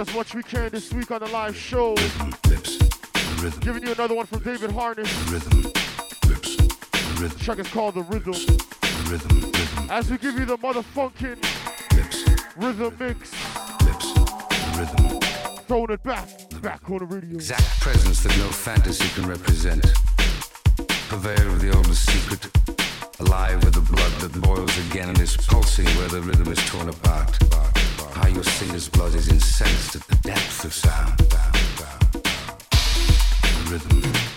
As much we can this week on the live show. Lips, rhythm, Giving you another one from lips, David Harness. Rhythm, lips, rhythm, The Track is called The Rhythm. rhythm, rhythm As we give you the motherfucking rhythm mix. rhythm. Throwing it back, back on the radio. Exact presence that no fantasy can represent. Purveyor of the oldest secret. Alive with the blood that boils again and is pulsing where the rhythm is torn apart your singer's blood is incensed at the depth of sound. The rhythm.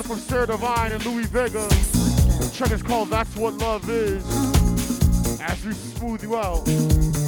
from Sarah Divine and Louie Vega. The track is called That's What Love Is. As we smooth you out.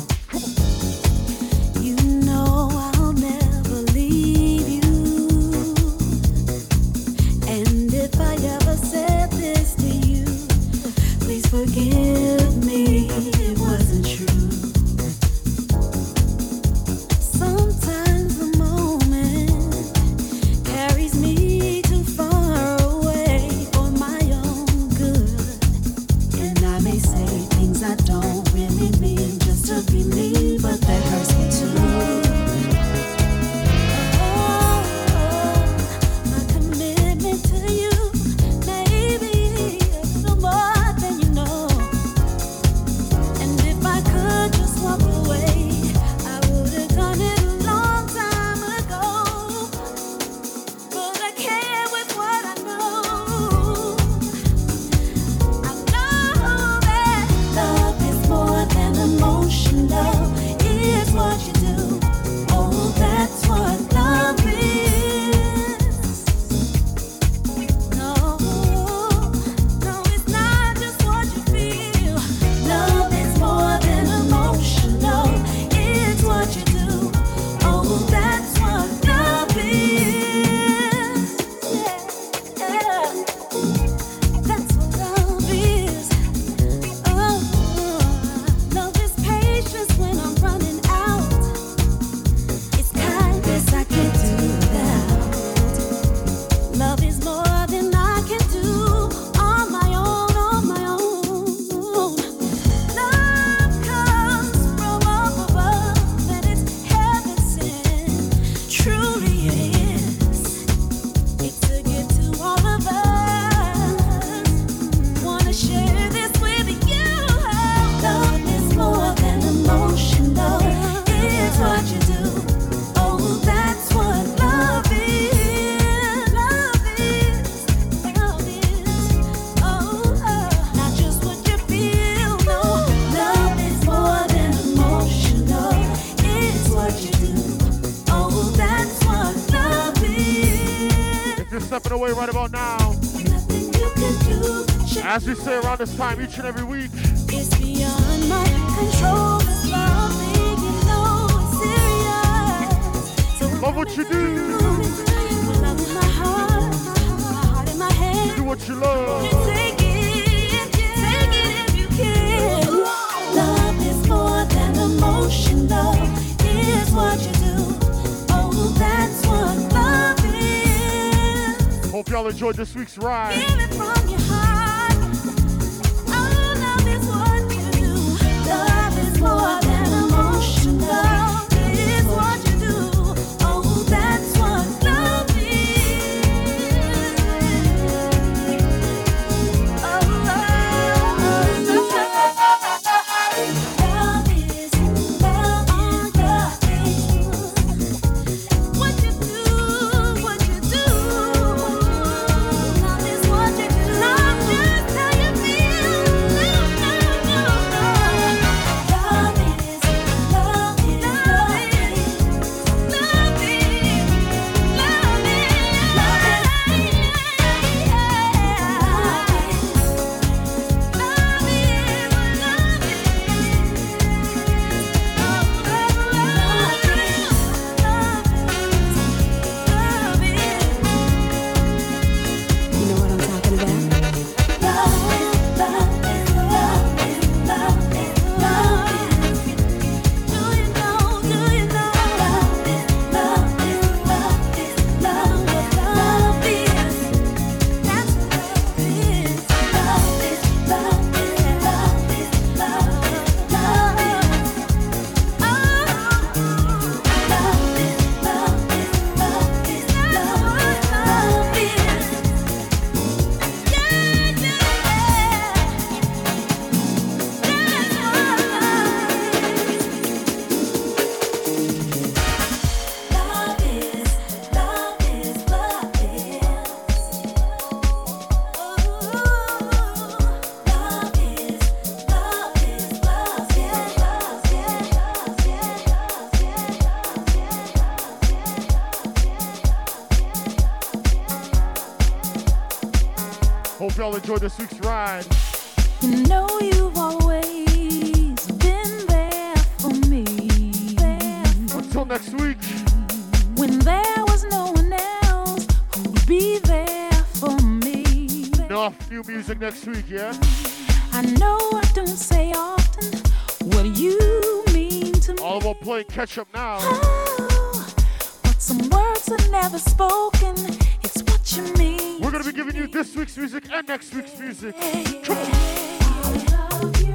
we say around this time each and every week. It's beyond my control. Love what you do. Do what you love. Take it, if you can. Love is more than what you do. Oh, that's what love is. Hope y'all enjoyed this week's ride. enjoy this week's ride. You know you've always been there for me. There for Until next week. When there was no one else who'd be there for me. Enough new music next week, yeah? I know I don't say often what you mean to me. All about playing catch up now. Oh, but some words are never spoken gonna be giving you this week's music and next week's music. Come on.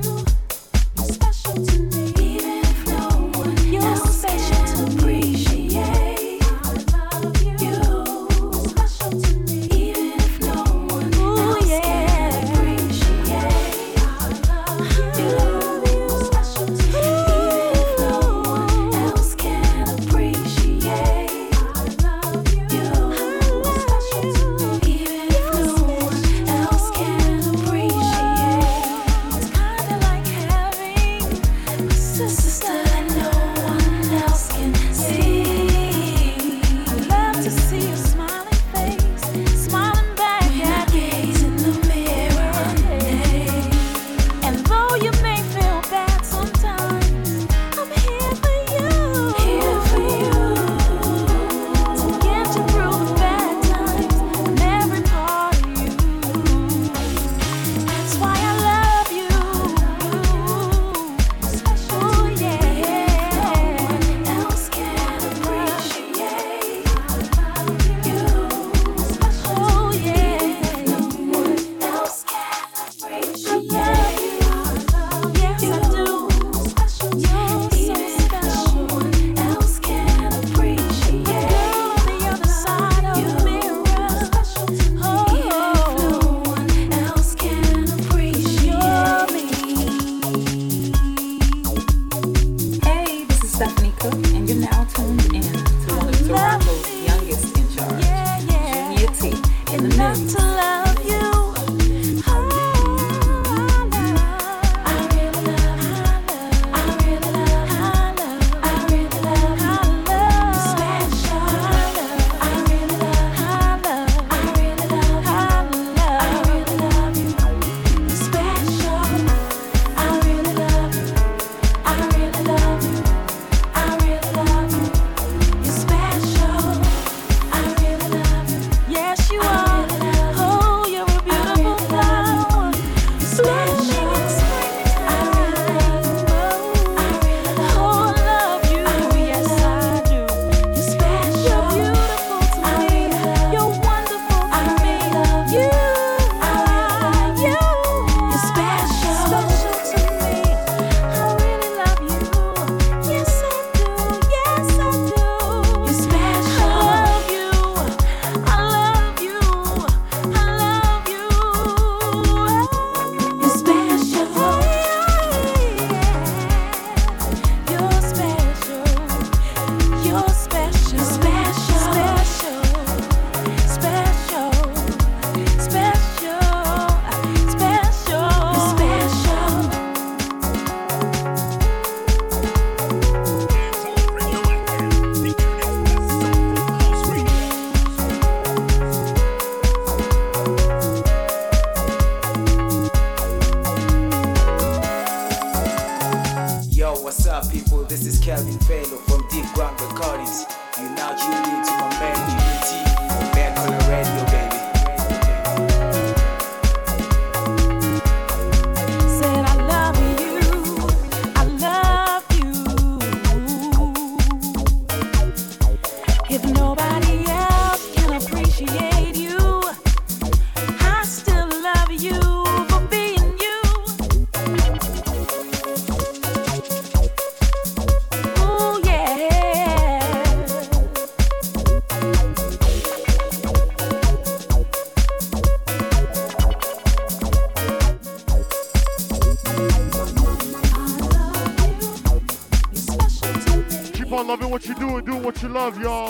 much love, y'all.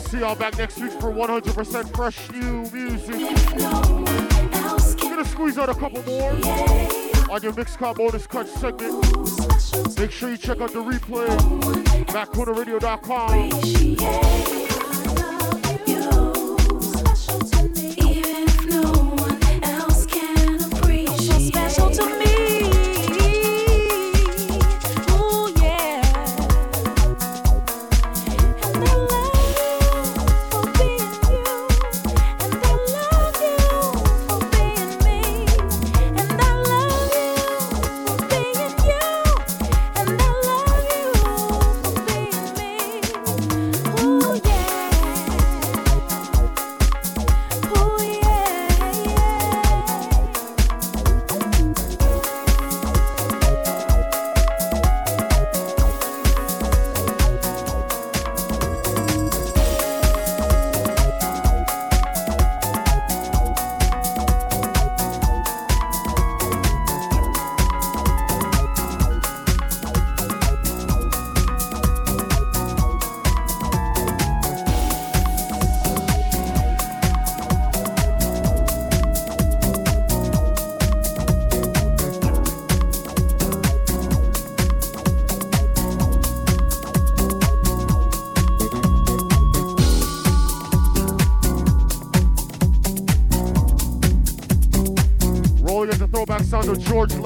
See y'all back next week for 100% fresh new music. We're gonna squeeze out a couple more on your mixed card bonus cut segment. Make sure you check out the replay, backcornerradio.com.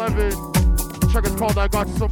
11. Check is called I Got Some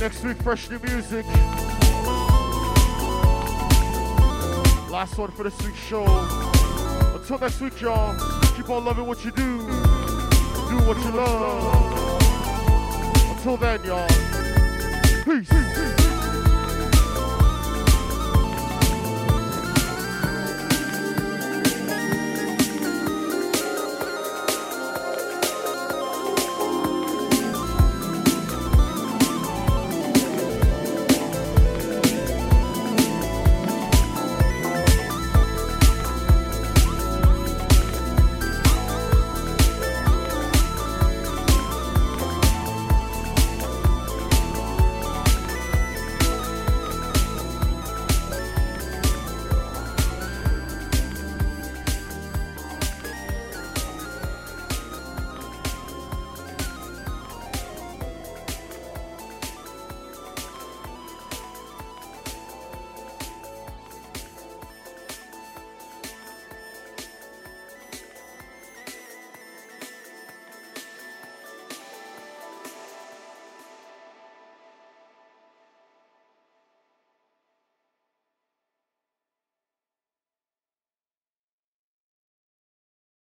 Next week, fresh new music. Last one for this week's show. Until next week, y'all, keep on loving what you do. Do what you love. Until then, y'all. Peace. Peace.